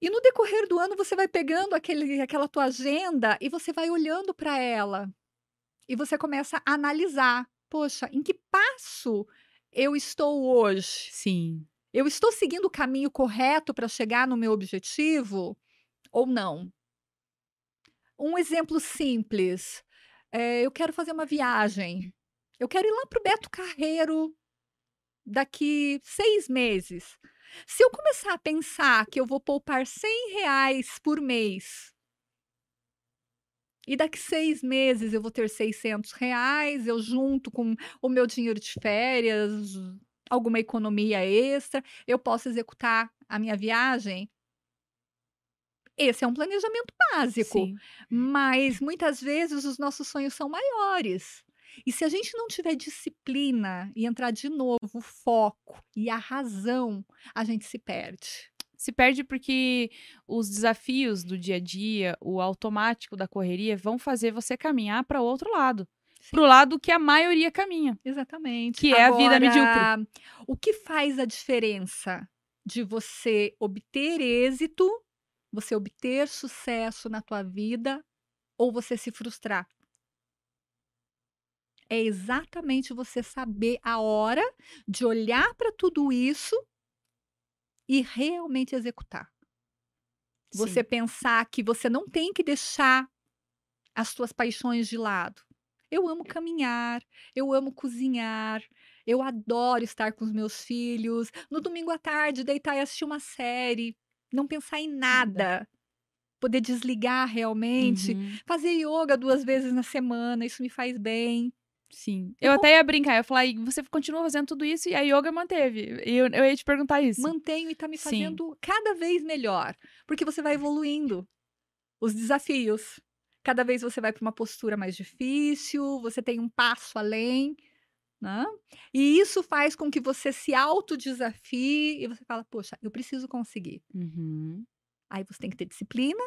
E no decorrer do ano você vai pegando aquele, aquela tua agenda e você vai olhando para ela e você começa a analisar. Poxa, em que passo eu estou hoje? Sim. Eu estou seguindo o caminho correto para chegar no meu objetivo ou não? Um exemplo simples. Eh, eu quero fazer uma viagem. Eu quero ir lá para o Beto Carreiro daqui seis meses. Se eu começar a pensar que eu vou poupar 100 reais por mês e daqui seis meses eu vou ter 600 reais, eu junto com o meu dinheiro de férias, alguma economia extra, eu posso executar a minha viagem. Esse é um planejamento básico, Sim. mas muitas vezes os nossos sonhos são maiores. E se a gente não tiver disciplina e entrar de novo o foco e a razão, a gente se perde. Se perde porque os desafios do dia a dia, o automático da correria, vão fazer você caminhar para o outro lado. Para o lado que a maioria caminha. Exatamente. Que é a vida medíocre. Agora, O que faz a diferença de você obter êxito, você obter sucesso na tua vida ou você se frustrar? É exatamente você saber a hora de olhar para tudo isso e realmente executar. Você Sim. pensar que você não tem que deixar as suas paixões de lado. Eu amo caminhar, eu amo cozinhar, eu adoro estar com os meus filhos. No domingo à tarde, deitar e assistir uma série, não pensar em nada. Poder desligar realmente. Uhum. Fazer yoga duas vezes na semana, isso me faz bem. Sim. Eu até ia brincar, eu ia falar, e você continua fazendo tudo isso e a yoga manteve. E eu, eu ia te perguntar isso. Mantenho e tá me Sim. fazendo cada vez melhor. Porque você vai evoluindo os desafios. Cada vez você vai para uma postura mais difícil, você tem um passo além. Né? E isso faz com que você se autodesafie e você fala, poxa, eu preciso conseguir. Uhum. Aí você tem que ter disciplina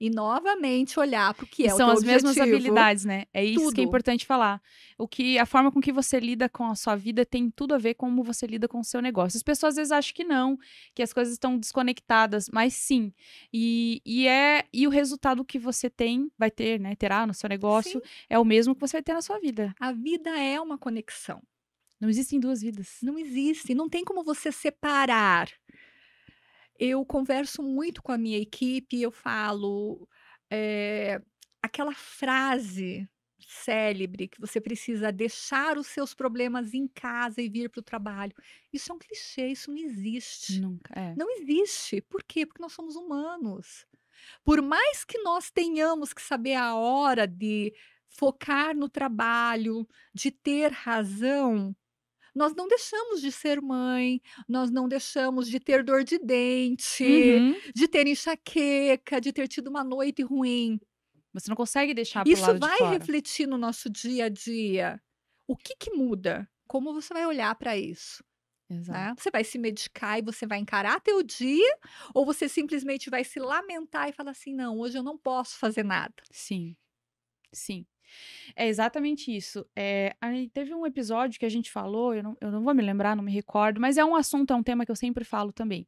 e novamente olhar para o que E é o são as mesmas objetivo. habilidades, né? É isso que é Tudo. importante falar. O que a forma com que você lida com a sua vida tem tudo a ver com como você lida com o seu negócio. As pessoas às vezes acham que não, que as coisas estão desconectadas, mas sim. E, e é e o resultado que você tem, vai ter, né, terá no seu negócio, é o mesmo que você vai ter na sua vida. A vida é uma conexão. Não existem duas vidas. Não existe, não tem como você separar. Eu converso muito com a minha equipe, eu falo eh, aquela frase célebre que você precisa deixar os seus problemas em casa e vir para o trabalho. Isso é um clichê, isso não existe. Nunca. É. Não existe. Por quê? Porque nós somos humanos. Por mais que nós tenhamos que saber a hora de focar no trabalho, de ter razão, nós não deixamos de ser mãe, nós não deixamos de ter dor de dente, Uhum. de ter enxaqueca, de ter tido uma noite ruim. Você não consegue deixar pro Isso vai refletir no nosso dia a dia. O que, que muda? Como você vai olhar para isso? Né? Você vai se medicar e você vai encarar teu dia, ou você simplesmente vai se lamentar e falar assim: não, hoje eu não posso fazer nada. Sim. Sim. É exatamente isso. É, teve um episódio que a gente falou, eu não, eu não vou me lembrar, não me recordo, mas é um assunto, é um tema que eu sempre falo também.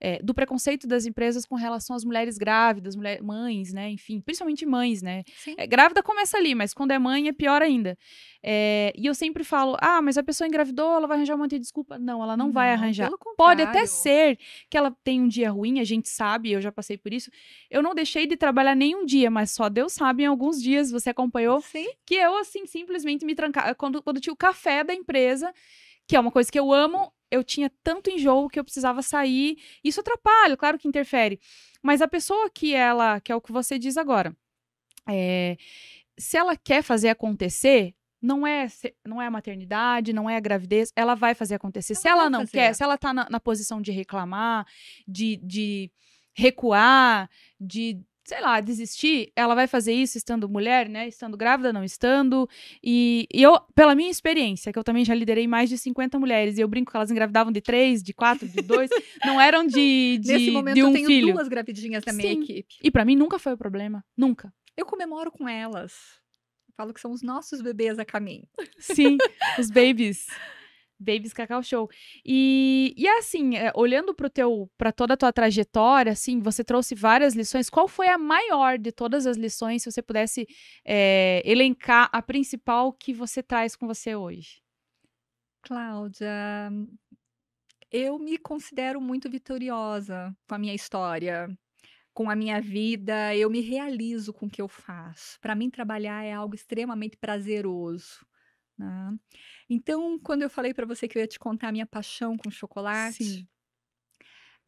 é, do preconceito das empresas com relação às mulheres grávidas, mulher, mães, né? Enfim, principalmente mães, né? É, grávida começa ali, mas quando é mãe é pior ainda. E eu sempre falo: ah, mas a pessoa engravidou, ela vai arranjar um monte de desculpa. Não, ela não, vai arranjar. Pode até ser que ela tenha um dia ruim, a gente sabe, eu já passei por isso. Eu não deixei de trabalhar nenhum dia, mas só Deus sabe em alguns dias, você acompanhou, Sim, que eu, assim, simplesmente me trancava. Quando, quando tinha o café da empresa, que é uma coisa que eu amo, eu tinha tanto enjoo que eu precisava sair. Isso atrapalha, claro que interfere. Mas a pessoa que ela, que é o que você diz agora, é, se ela quer fazer acontecer, não é, se- não é a maternidade, não é a gravidez, ela vai fazer acontecer. se Ela ela vai não fazer. quer, se ela tá na, na posição de reclamar, de, de recuar, de, sei lá, desistir, ela vai fazer isso estando mulher, né? Estando grávida, não estando. E, e eu, pela minha experiência, que eu também já liderei mais de 50 mulheres, e eu brinco que elas engravidavam de três, de quatro, de dois, <laughs> não eram de, de, nesse momento de um eu tenho filho. duas gravidinhas na minha Sim. equipe. E pra mim nunca foi o problema. Nunca. Eu comemoro com elas. Falo que são os nossos bebês a caminho. Sim, os babies. <laughs> Babies Cacau Show. E, e assim, é, olhando pro teu, para toda a tua trajetória, assim, você trouxe várias lições. Qual foi a maior de todas as lições, se você pudesse é, elencar a principal que você traz com você hoje? Cláudia, eu me considero muito vitoriosa com a minha história, com a minha vida. Eu me realizo com o que eu faço. Para mim, trabalhar é algo extremamente prazeroso. Né. Então, quando eu falei para você que eu ia te contar a minha paixão com chocolate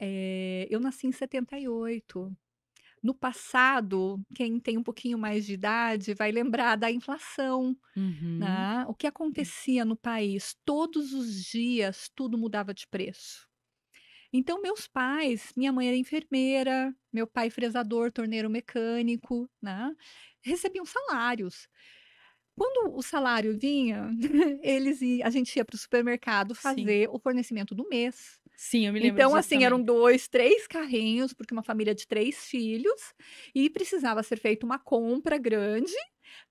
eh, eu nasci em 78. No passado, quem tem um pouquinho mais de idade vai lembrar da inflação, Uhum. né. O que acontecia no país? Todos os dias tudo mudava de preço. Então meus pais minha mãe era enfermeira, meu pai fresador, torneiro mecânico, né, recebiam salários. Quando o salário vinha, <laughs> eles i a gente ia para o supermercado Sim. fazer o fornecimento do mês. Sim, eu me lembro Então, assim, eram. 2, 3 carrinhos, porque uma família de 3 filhos, e precisava ser feita uma compra grande,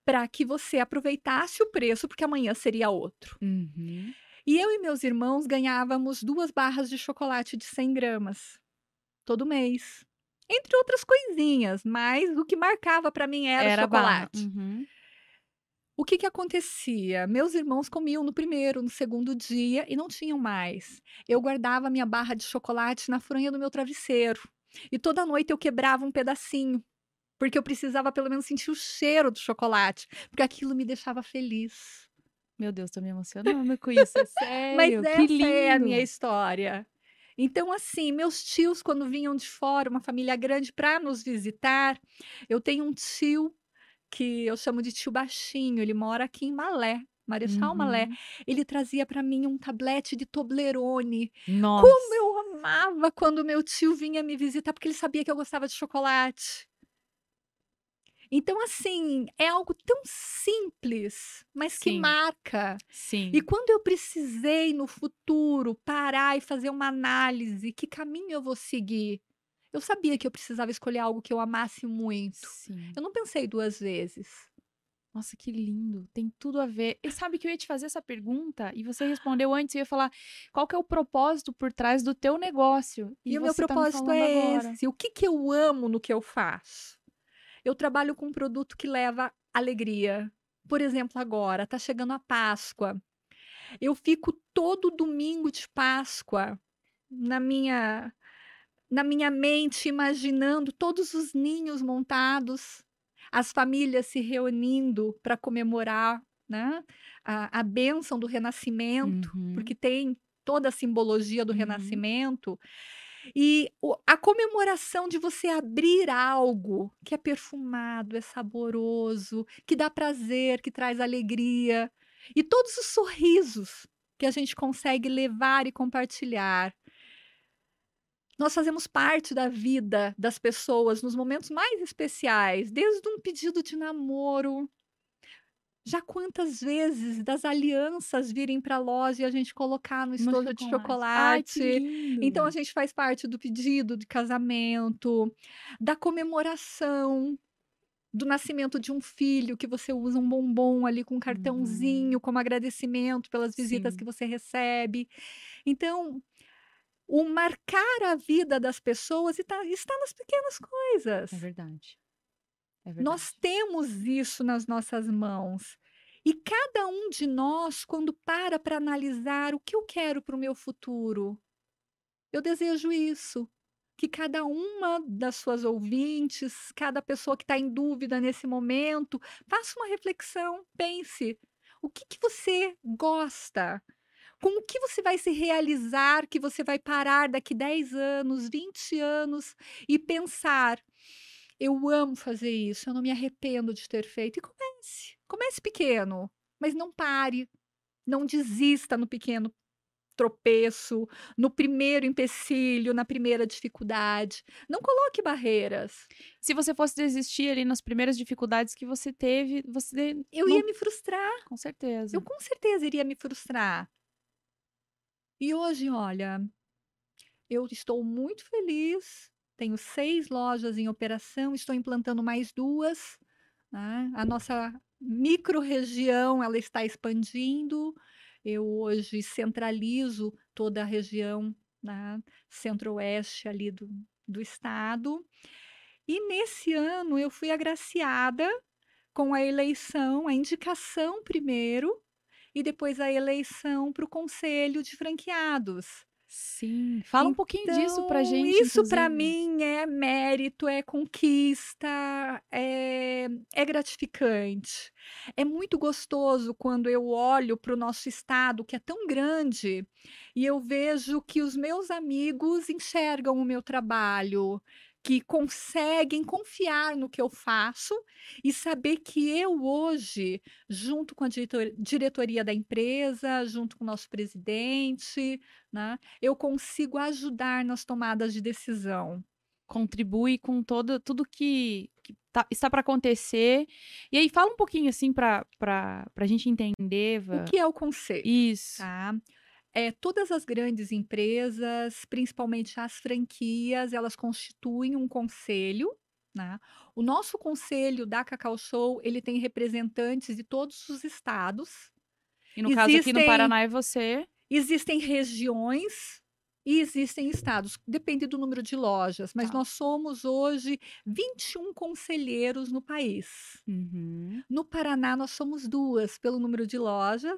para que você aproveitasse o preço, porque amanhã seria outro. Uhum. E eu e meus irmãos ganhávamos 2 barras de chocolate de 100 gramas, todo mês. Entre outras coisinhas, mas o que marcava para mim era o Era chocolate. Uhum. O que que acontecia? Meus irmãos comiam no primeiro, no segundo dia e não tinham mais. Eu guardava minha barra de chocolate na fronha do meu travesseiro. E toda noite eu quebrava um pedacinho, porque eu precisava pelo menos sentir o cheiro do chocolate, porque aquilo me deixava feliz. Meu Deus, tô me <laughs> emocionando com isso, é Mas sério, que essa é a minha lindo. história. Então, assim, meus tios, quando vinham de fora, uma família grande, para nos visitar, eu tenho um tio que eu chamo de tio baixinho, ele mora aqui em Malé, Marechal Malé. Uhum. Ele trazia para mim um tablete de Toblerone. Como Nossa. eu amava quando meu tio vinha me visitar, porque ele sabia que eu gostava de chocolate. Então, assim, é algo tão simples, mas que Sim. marca. E Sim. quando eu precisei no futuro parar e fazer uma análise, que caminho eu vou seguir? Eu sabia que eu precisava escolher algo que eu amasse muito. Sim. Eu não pensei 2 vezes. Nossa, que lindo. Tem tudo a ver. E sabe que eu ia te fazer essa pergunta e você respondeu antes, eu ia falar qual que é o propósito por trás do teu negócio. E, E o meu você tá me propósito é agora. esse. O que que eu amo no que eu faço? Eu trabalho com um produto que leva alegria. Por exemplo, agora tá chegando a Páscoa. Eu fico todo domingo de Páscoa na minha na minha mente imaginando todos os ninhos montados, as famílias se reunindo para comemorar, né, a a bênção do renascimento, Uhum. porque tem toda a simbologia do Uhum. renascimento. E o a comemoração de você abrir algo que é perfumado, é saboroso, que dá prazer, que traz alegria. E todos os sorrisos que a gente consegue levar e compartilhar. Nós fazemos parte da vida das pessoas nos momentos mais especiais, desde um pedido de namoro. Já quantas vezes das alianças virem para a loja e a gente colocar no estojo de chocolate. Ai. Então a gente faz parte do pedido de casamento, da comemoração do nascimento de um filho, que você usa um bombom ali com um Uhum. cartãozinho como agradecimento pelas visitas Sim. que você recebe. Então, o marcar a vida das pessoas está está nas pequenas É coisas. verdade. É Nós temos isso nas nossas mãos. E cada um de nós, quando para para analisar o que eu quero para o meu futuro, eu desejo isso. Que cada uma das suas ouvintes, cada pessoa que está em dúvida nesse momento, faça uma reflexão, pense. O que que você gosta? Com o que você vai se realizar, que você vai parar daqui 10 anos, 20 anos e pensar: "Eu amo fazer isso, eu não me arrependo de ter feito". E comece. Comece pequeno, mas não pare. Não desista no pequeno tropeço, no primeiro empecilho, na primeira dificuldade. Não coloque barreiras. Se você fosse desistir ali nas primeiras dificuldades que você teve, você Eu não ia me frustrar. com certeza. Eu com certeza iria me frustrar. E hoje, olha, eu estou muito feliz. Tenho 6 lojas em operação, estou implantando mais 2, né. A nossa microrregião, ela está expandindo. Eu hoje centralizo toda a região, né, centro-oeste ali do do estado. E nesse ano eu fui agraciada com a eleição, a indicação primeiro, e depois a eleição para o conselho de franqueados. Sim. Fala um pouquinho disso pra Então, gente, isso para mim é mérito, é conquista, é, é gratificante. É muito gostoso quando eu olho para o nosso estado, que é tão grande, e eu vejo que os meus amigos enxergam o meu trabalho, que conseguem confiar no que eu faço e saber que eu hoje, junto com a diretor- diretoria da empresa, junto com o nosso presidente, né, eu consigo ajudar nas tomadas de decisão. Contribui com todo, tudo que, que tá- está para acontecer. E aí, fala um pouquinho, assim, pra, pra gente entender, O Vã. que é o conselho? Isso. Tá? É, todas as grandes empresas, principalmente as franquias, elas constituem um conselho, né? O nosso conselho da Cacau Show, ele tem representantes de todos os estados. E no caso aqui no Existem- Paraná é você. Existem regiões e existem estados, depende do número de lojas, mas Tá. nós somos hoje 21 conselheiros no país. Uhum. No Paraná, nós somos duas pelo número de lojas.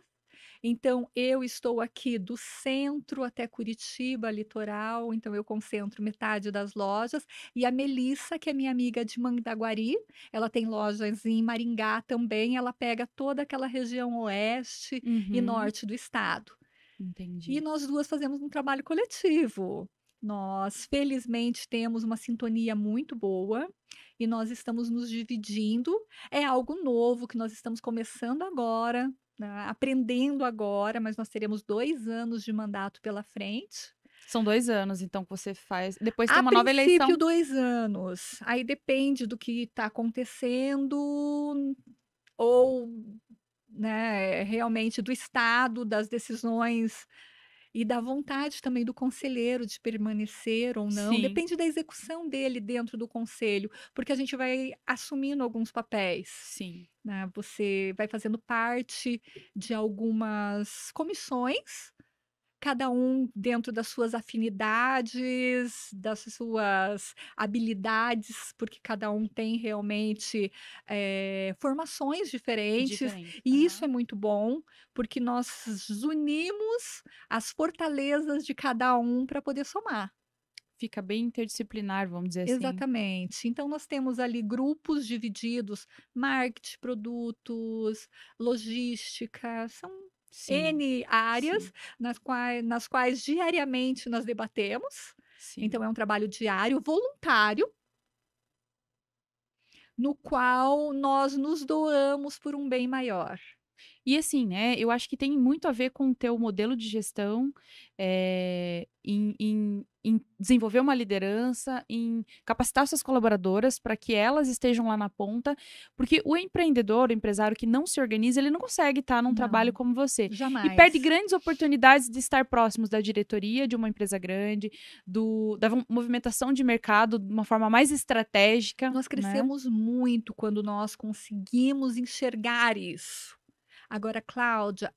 Então, eu estou aqui do centro até Curitiba, litoral, então eu concentro metade das lojas. E a Melissa, que é minha amiga de Mandaguari, ela tem lojas em Maringá também, ela pega toda aquela região oeste e Uhum. norte do estado. Entendi. E nós duas fazemos um trabalho coletivo. Nós, felizmente, temos uma sintonia muito boa e nós estamos nos dividindo. É algo novo que nós estamos começando agora, aprendendo agora, mas nós teremos dois anos de mandato pela frente. São dois anos, então, que você faz. Depois tem A uma nova princípio, eleição. dois anos. Aí depende do que está acontecendo ou né, realmente do estado, das decisões e da vontade também do conselheiro de permanecer ou não. Sim. Depende da execução dele dentro do conselho, porque a gente vai assumindo alguns papéis. Sim. né? Você vai fazendo parte de algumas comissões, cada um dentro das suas afinidades, das suas habilidades, porque cada um tem realmente eh, formações diferentes. Diferente. E isso é muito bom, porque nós unimos as fortalezas de cada um para poder somar. Fica bem interdisciplinar, vamos dizer assim. Exatamente. Então, nós temos ali grupos divididos: marketing, produtos, logística, são Sim. N áreas Sim. nas quais, nas quais diariamente nós debatemos. Sim. Então, é um trabalho diário, voluntário, no qual nós nos doamos por um bem maior. E assim, né, eu acho que tem muito a ver com o teu modelo de gestão, eh, em, em- em desenvolver uma liderança, em capacitar suas colaboradoras para que elas estejam lá na ponta, porque o empreendedor, o empresário que não se organiza, ele não consegue estar num trabalho Não. como você. Jamais. E perde grandes oportunidades de estar próximos da diretoria de uma empresa grande, do, da movimentação de mercado de uma forma mais estratégica. Nós né? crescemos muito quando nós conseguimos enxergar isso. Agora, Cláudia,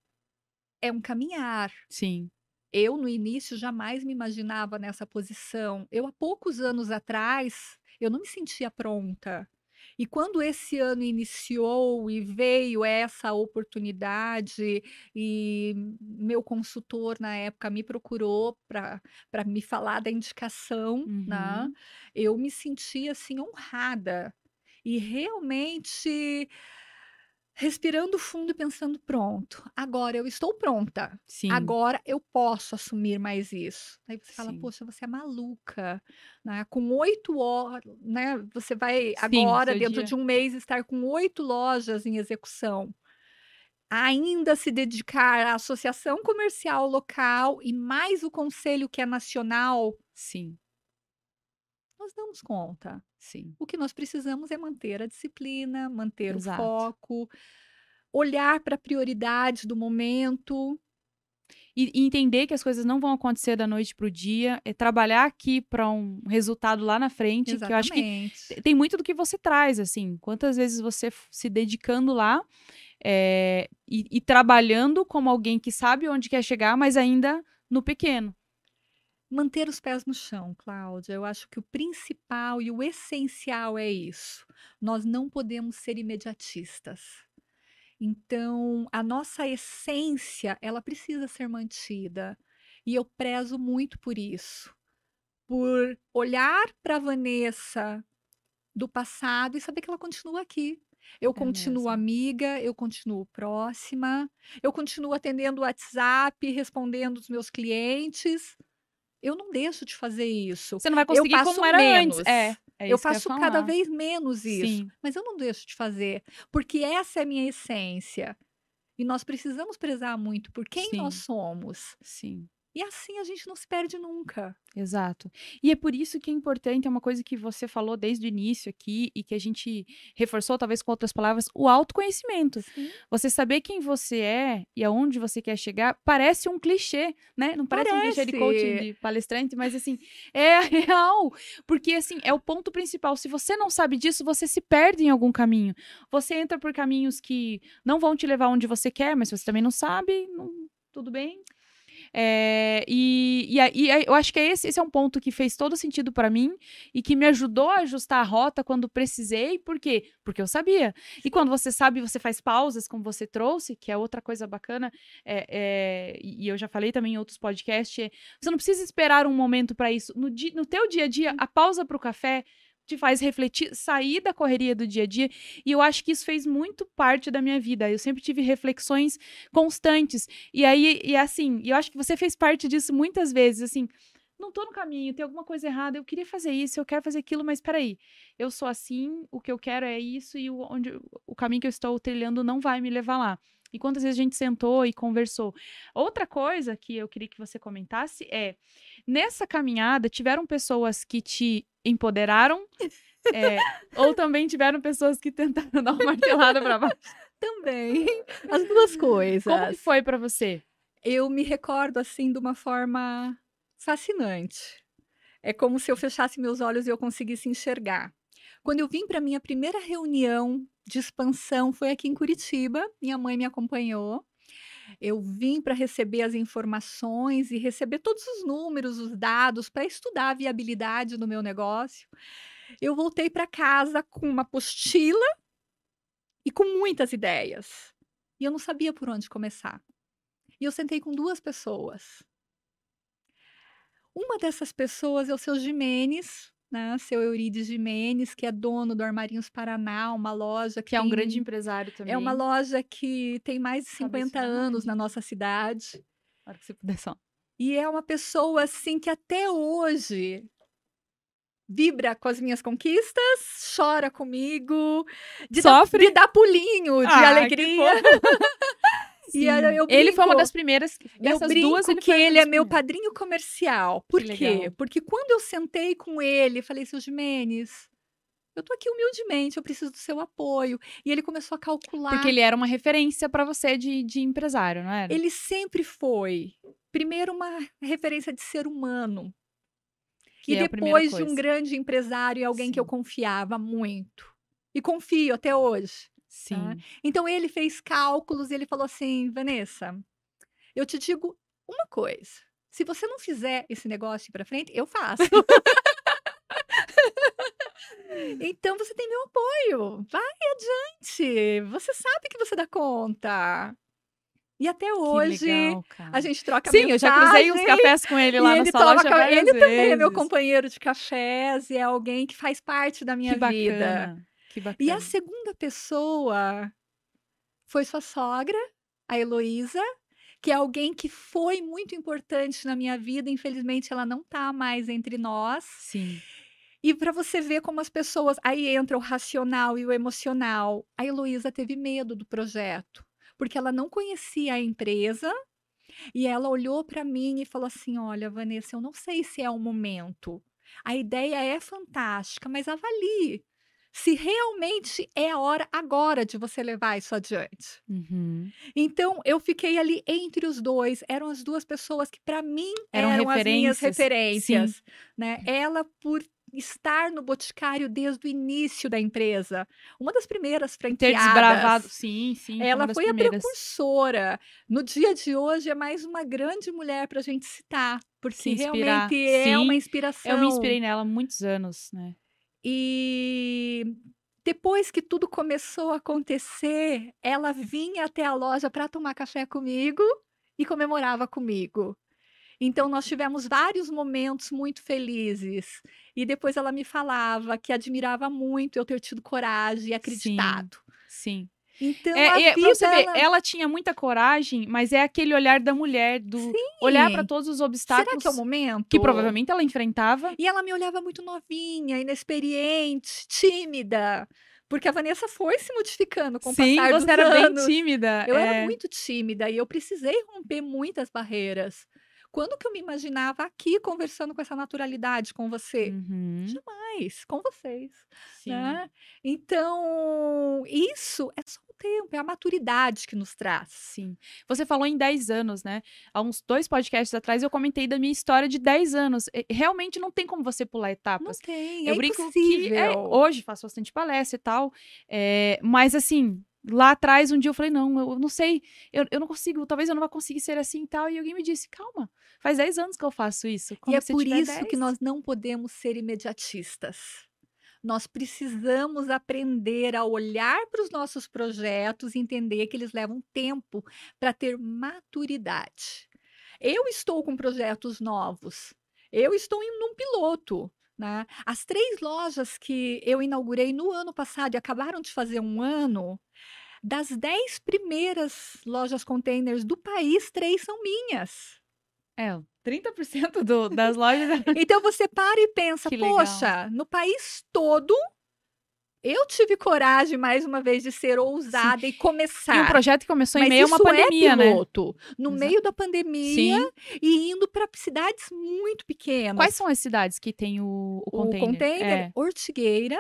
é um caminhar. Sim, Eu, no início, jamais me imaginava nessa posição. Eu, há poucos anos atrás, eu não me sentia pronta. E quando esse ano iniciou e veio essa oportunidade, e meu consultor na época me procurou para para me falar da indicação, né? Uhum. Eu me senti assim honrada e realmente respirando fundo e pensando, pronto, agora eu estou pronta. sim, Agora eu posso assumir mais isso. Aí você fala, Sim. poxa, você é maluca, né? Com oito horas, né? Você vai Sim, agora, seu dentro dia. de um mês, estar com oito lojas em execução. Ainda se dedicar à associação comercial local e mais o conselho que é nacional, sim, nós damos conta. sim. O que nós precisamos é manter a disciplina, manter Exato. o foco, olhar para a prioridade do momento. E, e entender que as coisas não vão acontecer da noite pro dia, é trabalhar aqui para um resultado lá na frente, que eu acho que Exatamente. tem muito do que você traz, assim. Quantas vezes você se dedicando lá é, e, e trabalhando como alguém que sabe onde quer chegar, mas ainda no pequeno. Manter os pés no chão, Cláudia. Eu acho que o principal e o essencial é isso. Nós não podemos ser imediatistas. Então, a nossa essência, ela precisa ser mantida. E eu prezo muito por isso. Por olhar para a Vanessa do passado e saber que ela continua aqui. Eu É continuo mesmo. amiga, eu continuo próxima, eu continuo atendendo o WhatsApp, respondendo os meus clientes. Eu não deixo de fazer isso. Você não vai Eu conseguir passo como era menos. antes. É, é eu faço cada falar. vez menos isso, Sim. mas eu não deixo de fazer, porque essa é a minha essência. E nós precisamos prezar muito por quem nós Sim. somos. Sim. E assim a gente não se perde nunca. Exato. E é por isso que é importante, é uma coisa que você falou desde o início aqui e que a gente reforçou, talvez com outras palavras, o autoconhecimento. Você saber quem você é e aonde você quer chegar parece um clichê, né? Não parece, um clichê de coaching, Parece. de palestrante, mas assim, é <laughs> real. Porque assim, é o ponto principal. Se você não sabe disso, você se perde em algum caminho. Você entra por caminhos que não vão te levar onde você quer, mas se você também não sabe, não- tudo bem. É, e, e, aí- eu acho que é esse, esse é um ponto que fez todo sentido pra mim e que me ajudou a ajustar a rota quando precisei. Por quê? Porque eu sabia. E quando você sabe, você faz pausas, como você trouxe, que é outra coisa bacana. é- é, e eu já falei também em outros podcasts. é, você não precisa esperar um momento pra isso. No, di- no teu dia a dia, a pausa pro café te faz refletir, sair da correria do dia a dia. E eu acho que isso fez muito parte da minha vida. Eu sempre tive reflexões constantes. E aí, e assim, eu acho que você fez parte disso muitas vezes, assim, não tô no caminho, tem alguma coisa errada, eu queria fazer isso, eu quero fazer aquilo, mas peraí, eu sou assim, o que eu quero é isso, e o, onde, o caminho que eu estou trilhando não vai me levar lá. E quantas vezes a gente sentou e conversou. Outra coisa que eu queria que você comentasse é, nessa caminhada, tiveram pessoas que te empoderaram, é, <laughs> ou também tiveram pessoas que tentaram <laughs> dar uma martelada pra baixo. Também. As duas coisas. Como foi pra você? Eu me recordo assim de uma forma fascinante. É como se eu fechasse meus olhos e eu conseguisse enxergar. Quando eu vim para minha primeira reunião de expansão foi aqui em Curitiba, minha mãe me acompanhou. Eu vim para receber as informações e receber todos os números, os dados para estudar a viabilidade do meu negócio. Eu voltei para casa com uma apostila e com muitas ideias. E eu não sabia por onde começar. E eu sentei com duas pessoas. Uma dessas pessoas é o seu Jimenez, né? Seu Eurides Jimenez, que é dono do Armarinhos Paraná, uma loja que, Que é um tem- grande empresário também. é uma loja que tem mais de Sabe isso 50 da anos na nossa cidade. Hora que você puder só. E é uma pessoa assim que até hoje vibra com as minhas conquistas, chora comigo, de dar, Sofre? de dar pulinho de Ah, que <laughs> alegria. E eu ele foi uma brinco- das primeiras. Eu Dessas brinco duas, ele que ele é meu padrinho comercial. Por Que quê? legal. Porque quando eu sentei com ele, falei, seu Jimenez, eu tô aqui humildemente, eu preciso do seu apoio. E ele começou a calcular. Porque ele era uma referência pra você de, de empresário, não era? Ele sempre foi, primeiro, uma referência de ser humano. Que e é depois de um grande empresário e alguém que eu Sim. confiava muito. E confio até hoje. Sim. Então ele fez cálculos e ele falou assim: Vanessa, eu te digo uma coisa. Se você não fizer esse negócio para frente, eu faço. <laughs> então você tem meu apoio. Vai adiante. Você sabe que você dá conta. E até hoje legal, a gente troca Sim, eu já cruzei uns cafés com ele lá na ele toma Ele também é meu vezes. companheiro de cafés e é alguém que faz parte da minha Que vida. bacana. Que bacana. E a segunda pessoa foi sua sogra, a Heloísa, que é alguém que foi muito importante na minha vida. Infelizmente, ela não está mais entre nós. Sim. E para você ver como as pessoas. Aí entra o racional e o emocional. A Heloísa teve medo do projeto, porque ela não conhecia a empresa. E ela olhou para mim e falou assim: Olha, Vanessa, eu não sei se é o momento. A ideia é fantástica, mas avalie se realmente é a hora agora de você levar isso adiante. Uhum. Então, eu fiquei ali entre os dois. Eram as duas pessoas que, para mim, Eram eram, as minhas referências. referências. Né? Ela, por estar no Boticário desde o início da empresa, uma das primeiras Ter franqueadas. desbravado. Sim, sim. Ela foi a primeiras. precursora. No dia de hoje é mais uma grande mulher para a gente citar, porque Se inspirar. realmente é uma Sim, inspiração. Eu me inspirei nela há muitos anos, né? E depois que tudo começou a acontecer, ela vinha até a loja para tomar café comigo e comemorava comigo. Então, nós tivemos vários momentos muito felizes. E depois ela me falava que admirava muito eu ter tido coragem e acreditado. Sim. Então, É, a pra vida, você ver, ela... ela tinha muita coragem, mas é aquele olhar da mulher, do Sim. olhar para todos os obstáculos Será que é o momento? que provavelmente ela enfrentava. E ela me olhava muito novinha, inexperiente, tímida. Porque a Vanessa foi se modificando com o Sim, passar dos você era anos. bem tímida. Eu é. era muito tímida e eu precisei romper muitas barreiras. Quando que eu me imaginava aqui conversando com essa naturalidade com você? Uhum, Jamais, com vocês, sim. né? Então, isso é só tempo, é a maturidade que nos traz. Sim. Você falou em 10 anos, né? Há uns dois podcasts atrás eu comentei da minha história de 10 anos. E, Realmente não tem como você pular Não etapas. tem, eu é brinco impossível. que é, hoje faço bastante palestra e tal. é, mas assim, lá atrás, um dia eu falei, não, eu não sei, eu, eu não consigo, talvez eu não vá conseguir ser assim e tal. E alguém me disse, calma, faz 10 anos que eu faço isso. E Como é se por isso que 10. nós não podemos ser imediatistas. Nós precisamos aprender a olhar para os nossos projetos e entender que eles levam tempo para ter maturidade. Eu estou com projetos novos. Eu estou em um piloto. Né? As três lojas que eu inaugurei no ano passado e acabaram de fazer um ano, das dez primeiras lojas containers do país, três são minhas. É, 30% do, das lojas. <laughs> Então você para e pensa, Que legal. poxa, no país todo eu tive coragem mais uma vez de ser ousada e começar. E um projeto que começou em Mas meio a uma isso pandemia, é né? piloto, no Exa- meio da pandemia Sim. e indo para cidades muito pequenas. Quais são as cidades que tem o, o o container? container, É, Ortigueira,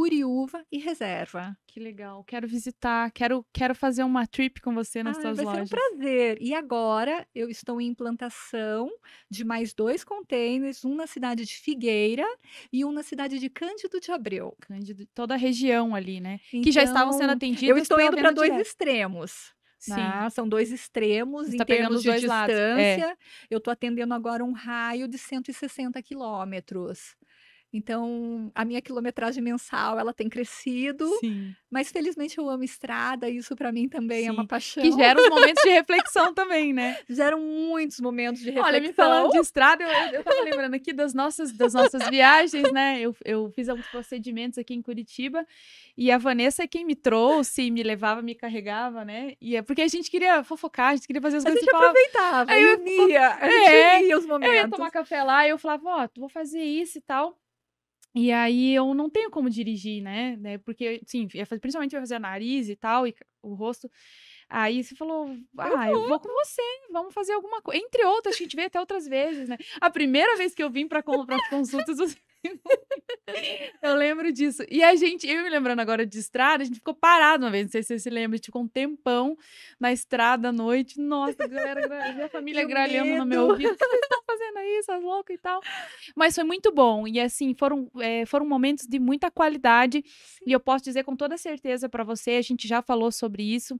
Curiúva e Reserva. que legal. Quero visitar, quero, quero fazer uma trip com você nas Ah, suas vai lojas. ser um prazer. E agora eu estou em implantação de mais dois containers, um na cidade de Figueira e um na cidade de Cândido de Abreu. Cândido, toda a região ali, né? que já estavam sendo Então, atendidos. Eu estou indo para dois direta. extremos. Sim. né? São dois extremos Você em tá termos os de é. distância. Eu estou atendendo agora um raio de 160 quilômetros. Então, a minha quilometragem mensal ela tem crescido, Sim. mas felizmente eu amo estrada, e isso para mim também é uma Sim. paixão. Que gera os momentos de <laughs> reflexão também, né? Geram muitos momentos de reflexão. Olha, me falando de estrada, eu, eu, eu tava <laughs> lembrando aqui das nossas, das nossas viagens, né? Eu, eu fiz alguns procedimentos aqui em Curitiba e a Vanessa é quem me trouxe, me levava, me carregava, né? E é porque a gente queria fofocar, a gente queria fazer as A coisas gente e falava, aproveitava, Aí e eu- unia, a gente É, unia os Eu momentos. ia tomar café lá e eu falava, ó, tu vou fazer isso e tal. E aí eu não tenho como dirigir, né? né? Porque, sim, principalmente ia fazer nariz e tal, e o rosto. Aí você falou, ah, eu vou com você, vamos fazer alguma coisa. Entre outras, a gente veio até outras vezes, né? A primeira vez que eu vim para as consultas, você... <laughs> eu lembro disso. E a gente, eu me lembrando agora de estrada, a gente ficou parado uma vez, não sei se você se lembra, a gente ficou um tempão na estrada à noite. Nossa, a galera, minha <laughs> família gralhando no meu ouvido. O que vocês estão fazendo aí, essas loucas e tal? Mas foi muito bom. E assim, foram, é, foram momentos de muita qualidade. E eu posso dizer com toda certeza para você, a gente já falou sobre isso.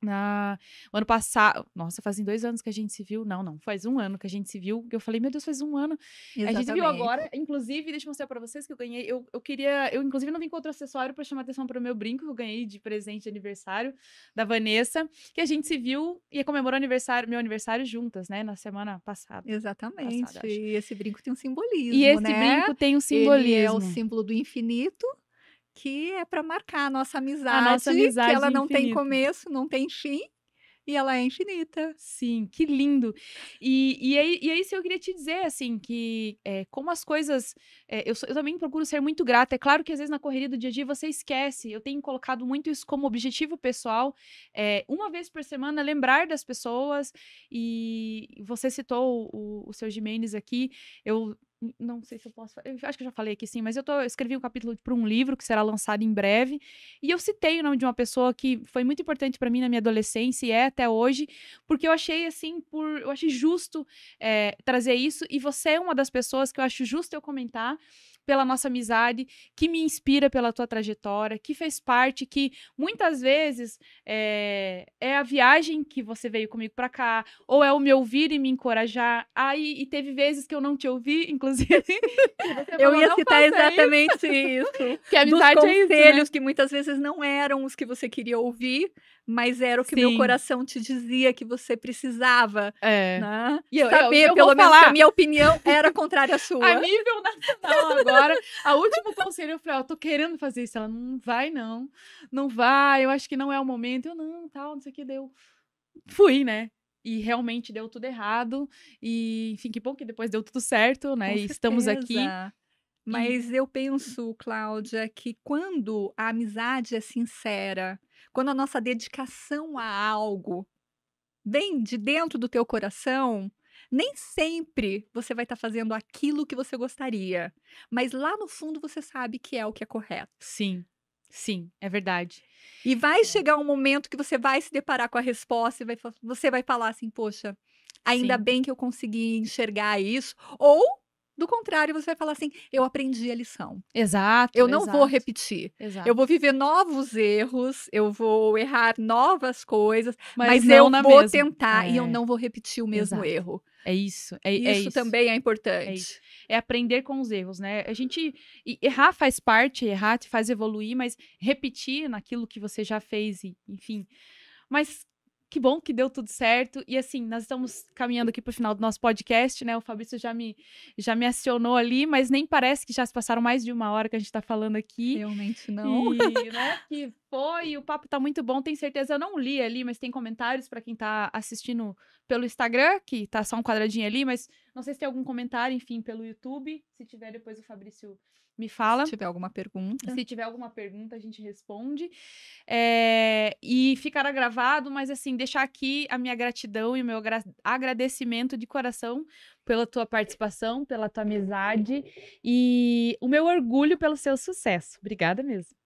Na, o ano passado, nossa, fazem dois anos que a gente se viu. Não, não, faz um ano que a gente se viu. Eu falei, meu Deus, faz um ano. A gente viu Exatamente. agora, inclusive, deixa eu mostrar pra vocês que eu ganhei. Eu, eu queria, eu inclusive não vim com outro acessório pra chamar atenção pro meu brinco que eu ganhei de presente de aniversário da Vanessa, que a gente se viu e comemorou aniversário, meu aniversário juntas, né, na semana passada. Exatamente. Passada, e esse brinco tem um simbolismo, E esse né? brinco tem um Ele é simbolismo. o símbolo do infinito, que é para marcar a nossa amizade, nossa amizade que ela não tem infinita. começo, não tem fim, e ela é infinita. Sim, que lindo. E, e, aí, e é isso que eu queria te dizer, assim, que é, como as coisas. é, eu, eu também procuro ser muito grata. É claro que às vezes na correria do dia a dia você esquece. Eu tenho colocado muito isso como objetivo pessoal. é, uma vez por semana, lembrar das pessoas. E você citou o, o seu Jimenez aqui. Eu não sei se eu posso. Eu acho que eu já falei aqui sim, mas eu, tô, eu escrevi um capítulo para um livro que será lançado em breve. E eu citei o nome de uma pessoa que foi muito importante para mim na minha adolescência e é até hoje, porque eu achei assim, por, eu achei justo é, trazer isso. E você é uma das pessoas que eu acho justo eu comentar pela nossa amizade, que me inspira pela tua trajetória, que fez parte, que muitas vezes é, é a viagem que você veio comigo para cá, ou é o me ouvir e me encorajar. Aí, e teve vezes que eu não te ouvi, <laughs> inclusive. que Eu falou, ia "Não citar faça isso", exatamente <laughs> isso. Que a Dos amizade é isso, né? conselhos que muitas vezes não eram os que você queria ouvir, mas era o que meu Sim. coração te dizia que você precisava, É. né? E eu- eu- Saber, eu vou pelo menos, que falar. a minha opinião era contrária à <laughs> sua. A nível nacional agora, a último conselho eu falei, ó, tô querendo fazer isso. Ela, não vai não, não vai, eu acho que não é o momento. Eu, não, tal, não sei o que, deu. Fui, né? E realmente deu tudo errado. E, enfim, que bom que depois deu tudo certo, né? Com e estamos aqui. Mas eu penso, Cláudia, que quando a amizade é sincera, quando a nossa dedicação a algo vem de dentro do teu coração, nem sempre você vai estar fazendo aquilo que você gostaria, mas lá no fundo você sabe que é o que é correto. Sim, sim, é verdade. E vai chegar um momento que você vai se deparar com a resposta e vai, você vai falar assim, poxa, ainda Sim. bem que eu consegui enxergar isso. Ou, do contrário, você vai falar assim, eu aprendi a lição. Exato. Eu não vou exato, repetir. Exato. Eu vou viver novos erros, eu vou errar novas coisas, mas, não eu vou mesma. tentar e eu É. não vou repetir o mesmo Exato. erro. É isso, é, Isso, é isso. também é importante. isso. é aprender com os erros, né? A gente errar faz parte, errar te faz evoluir, mas repetir naquilo que você já fez, e, enfim. Mas que bom que deu tudo certo. E assim, nós estamos caminhando aqui para o final do nosso podcast, né? O Fabrício já me já me acionou ali, mas nem parece que já se passaram mais de uma hora que a gente está falando aqui. Realmente não. E, né, <laughs> que foi, o papo tá muito bom, tenho certeza. Eu não li ali, mas tem comentários para quem tá assistindo pelo Instagram, que tá só um quadradinho ali, mas não sei se tem algum comentário, enfim, pelo YouTube. Se tiver, depois o Fabrício me fala. Se tiver alguma pergunta. Se tiver alguma pergunta, a gente responde. É, e ficará gravado, mas assim, deixar aqui a minha gratidão e o meu agra- agradecimento de coração pela tua participação, pela tua amizade e o meu orgulho pelo seu sucesso. Obrigada mesmo.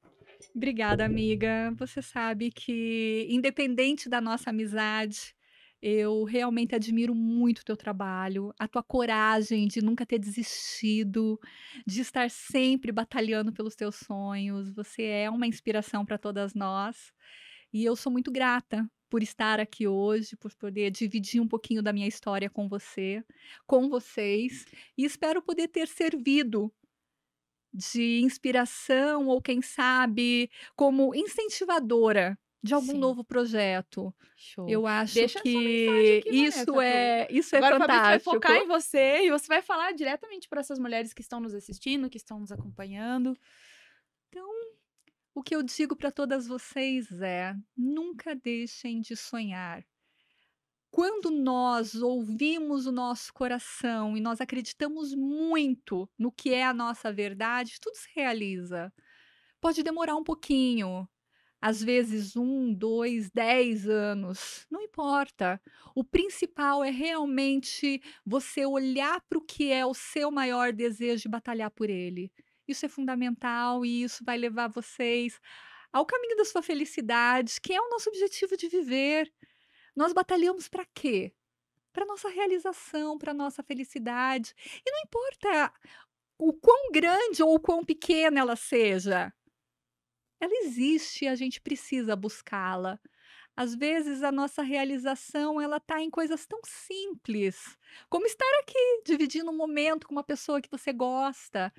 Obrigada, amiga. Você sabe que, independente da nossa amizade, eu realmente admiro muito o teu trabalho, a tua coragem de nunca ter desistido, de estar sempre batalhando pelos teus sonhos. Você é uma inspiração para todas nós. E eu sou muito grata por estar aqui hoje, por poder dividir um pouquinho da minha história com você, com vocês, e espero poder ter servido de inspiração ou quem sabe como incentivadora de algum Sim. novo projeto. Show. Eu acho Deixa que isso é isso é Agora o Fabrício vai fantástico. focar em você e você vai falar diretamente para essas mulheres que estão nos assistindo, que estão nos acompanhando. O que eu digo para todas vocês é: nunca deixem de sonhar. Quando nós ouvimos o nosso coração e nós acreditamos muito no que é a nossa verdade, tudo se realiza. Pode demorar um pouquinho, às vezes um, dois, dez anos, não importa. O principal é realmente você olhar para o que é o seu maior desejo e batalhar por ele. Isso é fundamental e isso vai levar vocês ao caminho da sua felicidade, que é o nosso objetivo de viver. Nós batalhamos para quê? Para nossa realização, para nossa felicidade. E não importa o quão grande ou o quão pequena ela seja. Ela existe e a gente precisa buscá-la. Às vezes a nossa realização ela está em coisas tão simples, como estar aqui dividindo um momento com uma pessoa que você gosta,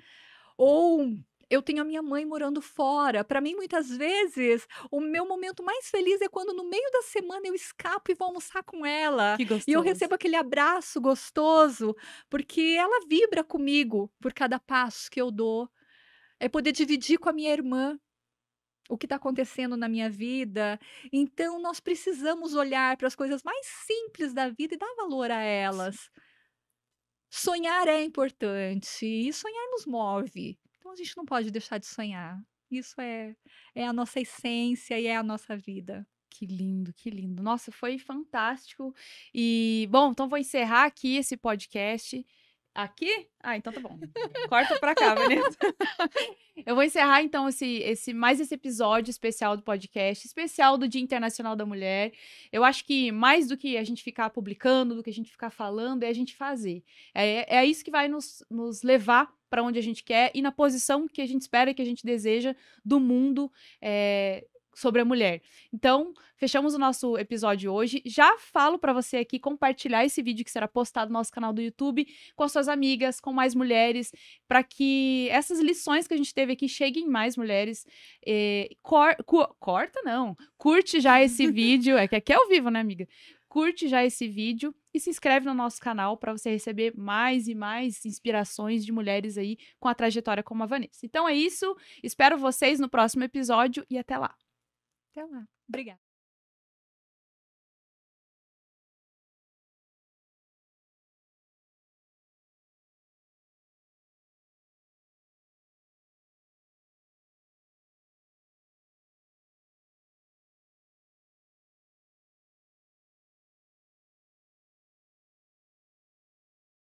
ou eu tenho a minha mãe morando fora. Para mim, muitas vezes, o meu momento mais feliz é quando no meio da semana eu escapo e vou almoçar com ela. Que gostoso. E eu recebo aquele abraço gostoso, porque ela vibra comigo por cada passo que eu dou. É poder dividir com a minha irmã o que está acontecendo na minha vida. Então, nós precisamos olhar para as coisas mais simples da vida e dar valor a elas. Sonhar é importante e sonhar nos move. Então, a gente não pode deixar de sonhar. Isso é, é a nossa essência e é a nossa vida. Que lindo, que lindo. Nossa, foi fantástico. E, bom, então vou encerrar aqui esse podcast. Aqui? Ah, então tá bom. Corta pra cá, Vanessa. <laughs> Eu vou encerrar, então, esse, esse, mais esse episódio especial do podcast, especial do Dia Internacional da Mulher. Eu acho que mais do que a gente ficar publicando, do que a gente ficar falando, é a gente fazer. É, é isso que vai nos, nos levar para onde a gente quer e na posição que a gente espera que a gente deseja do mundo. É, sobre a mulher. Então, fechamos o nosso episódio hoje. Já falo para você aqui compartilhar esse vídeo que será postado no nosso canal do YouTube com as suas amigas, com mais mulheres, para que essas lições que a gente teve aqui cheguem mais mulheres. Eh, cor, corta, não. Curte já esse <laughs> vídeo. É que aqui é ao vivo, né, amiga? Curte já esse vídeo e se inscreve no nosso canal para você receber mais e mais inspirações de mulheres aí com a trajetória como a Vanessa. Então é isso. Espero vocês no próximo episódio e até lá. Até lá. Obrigada.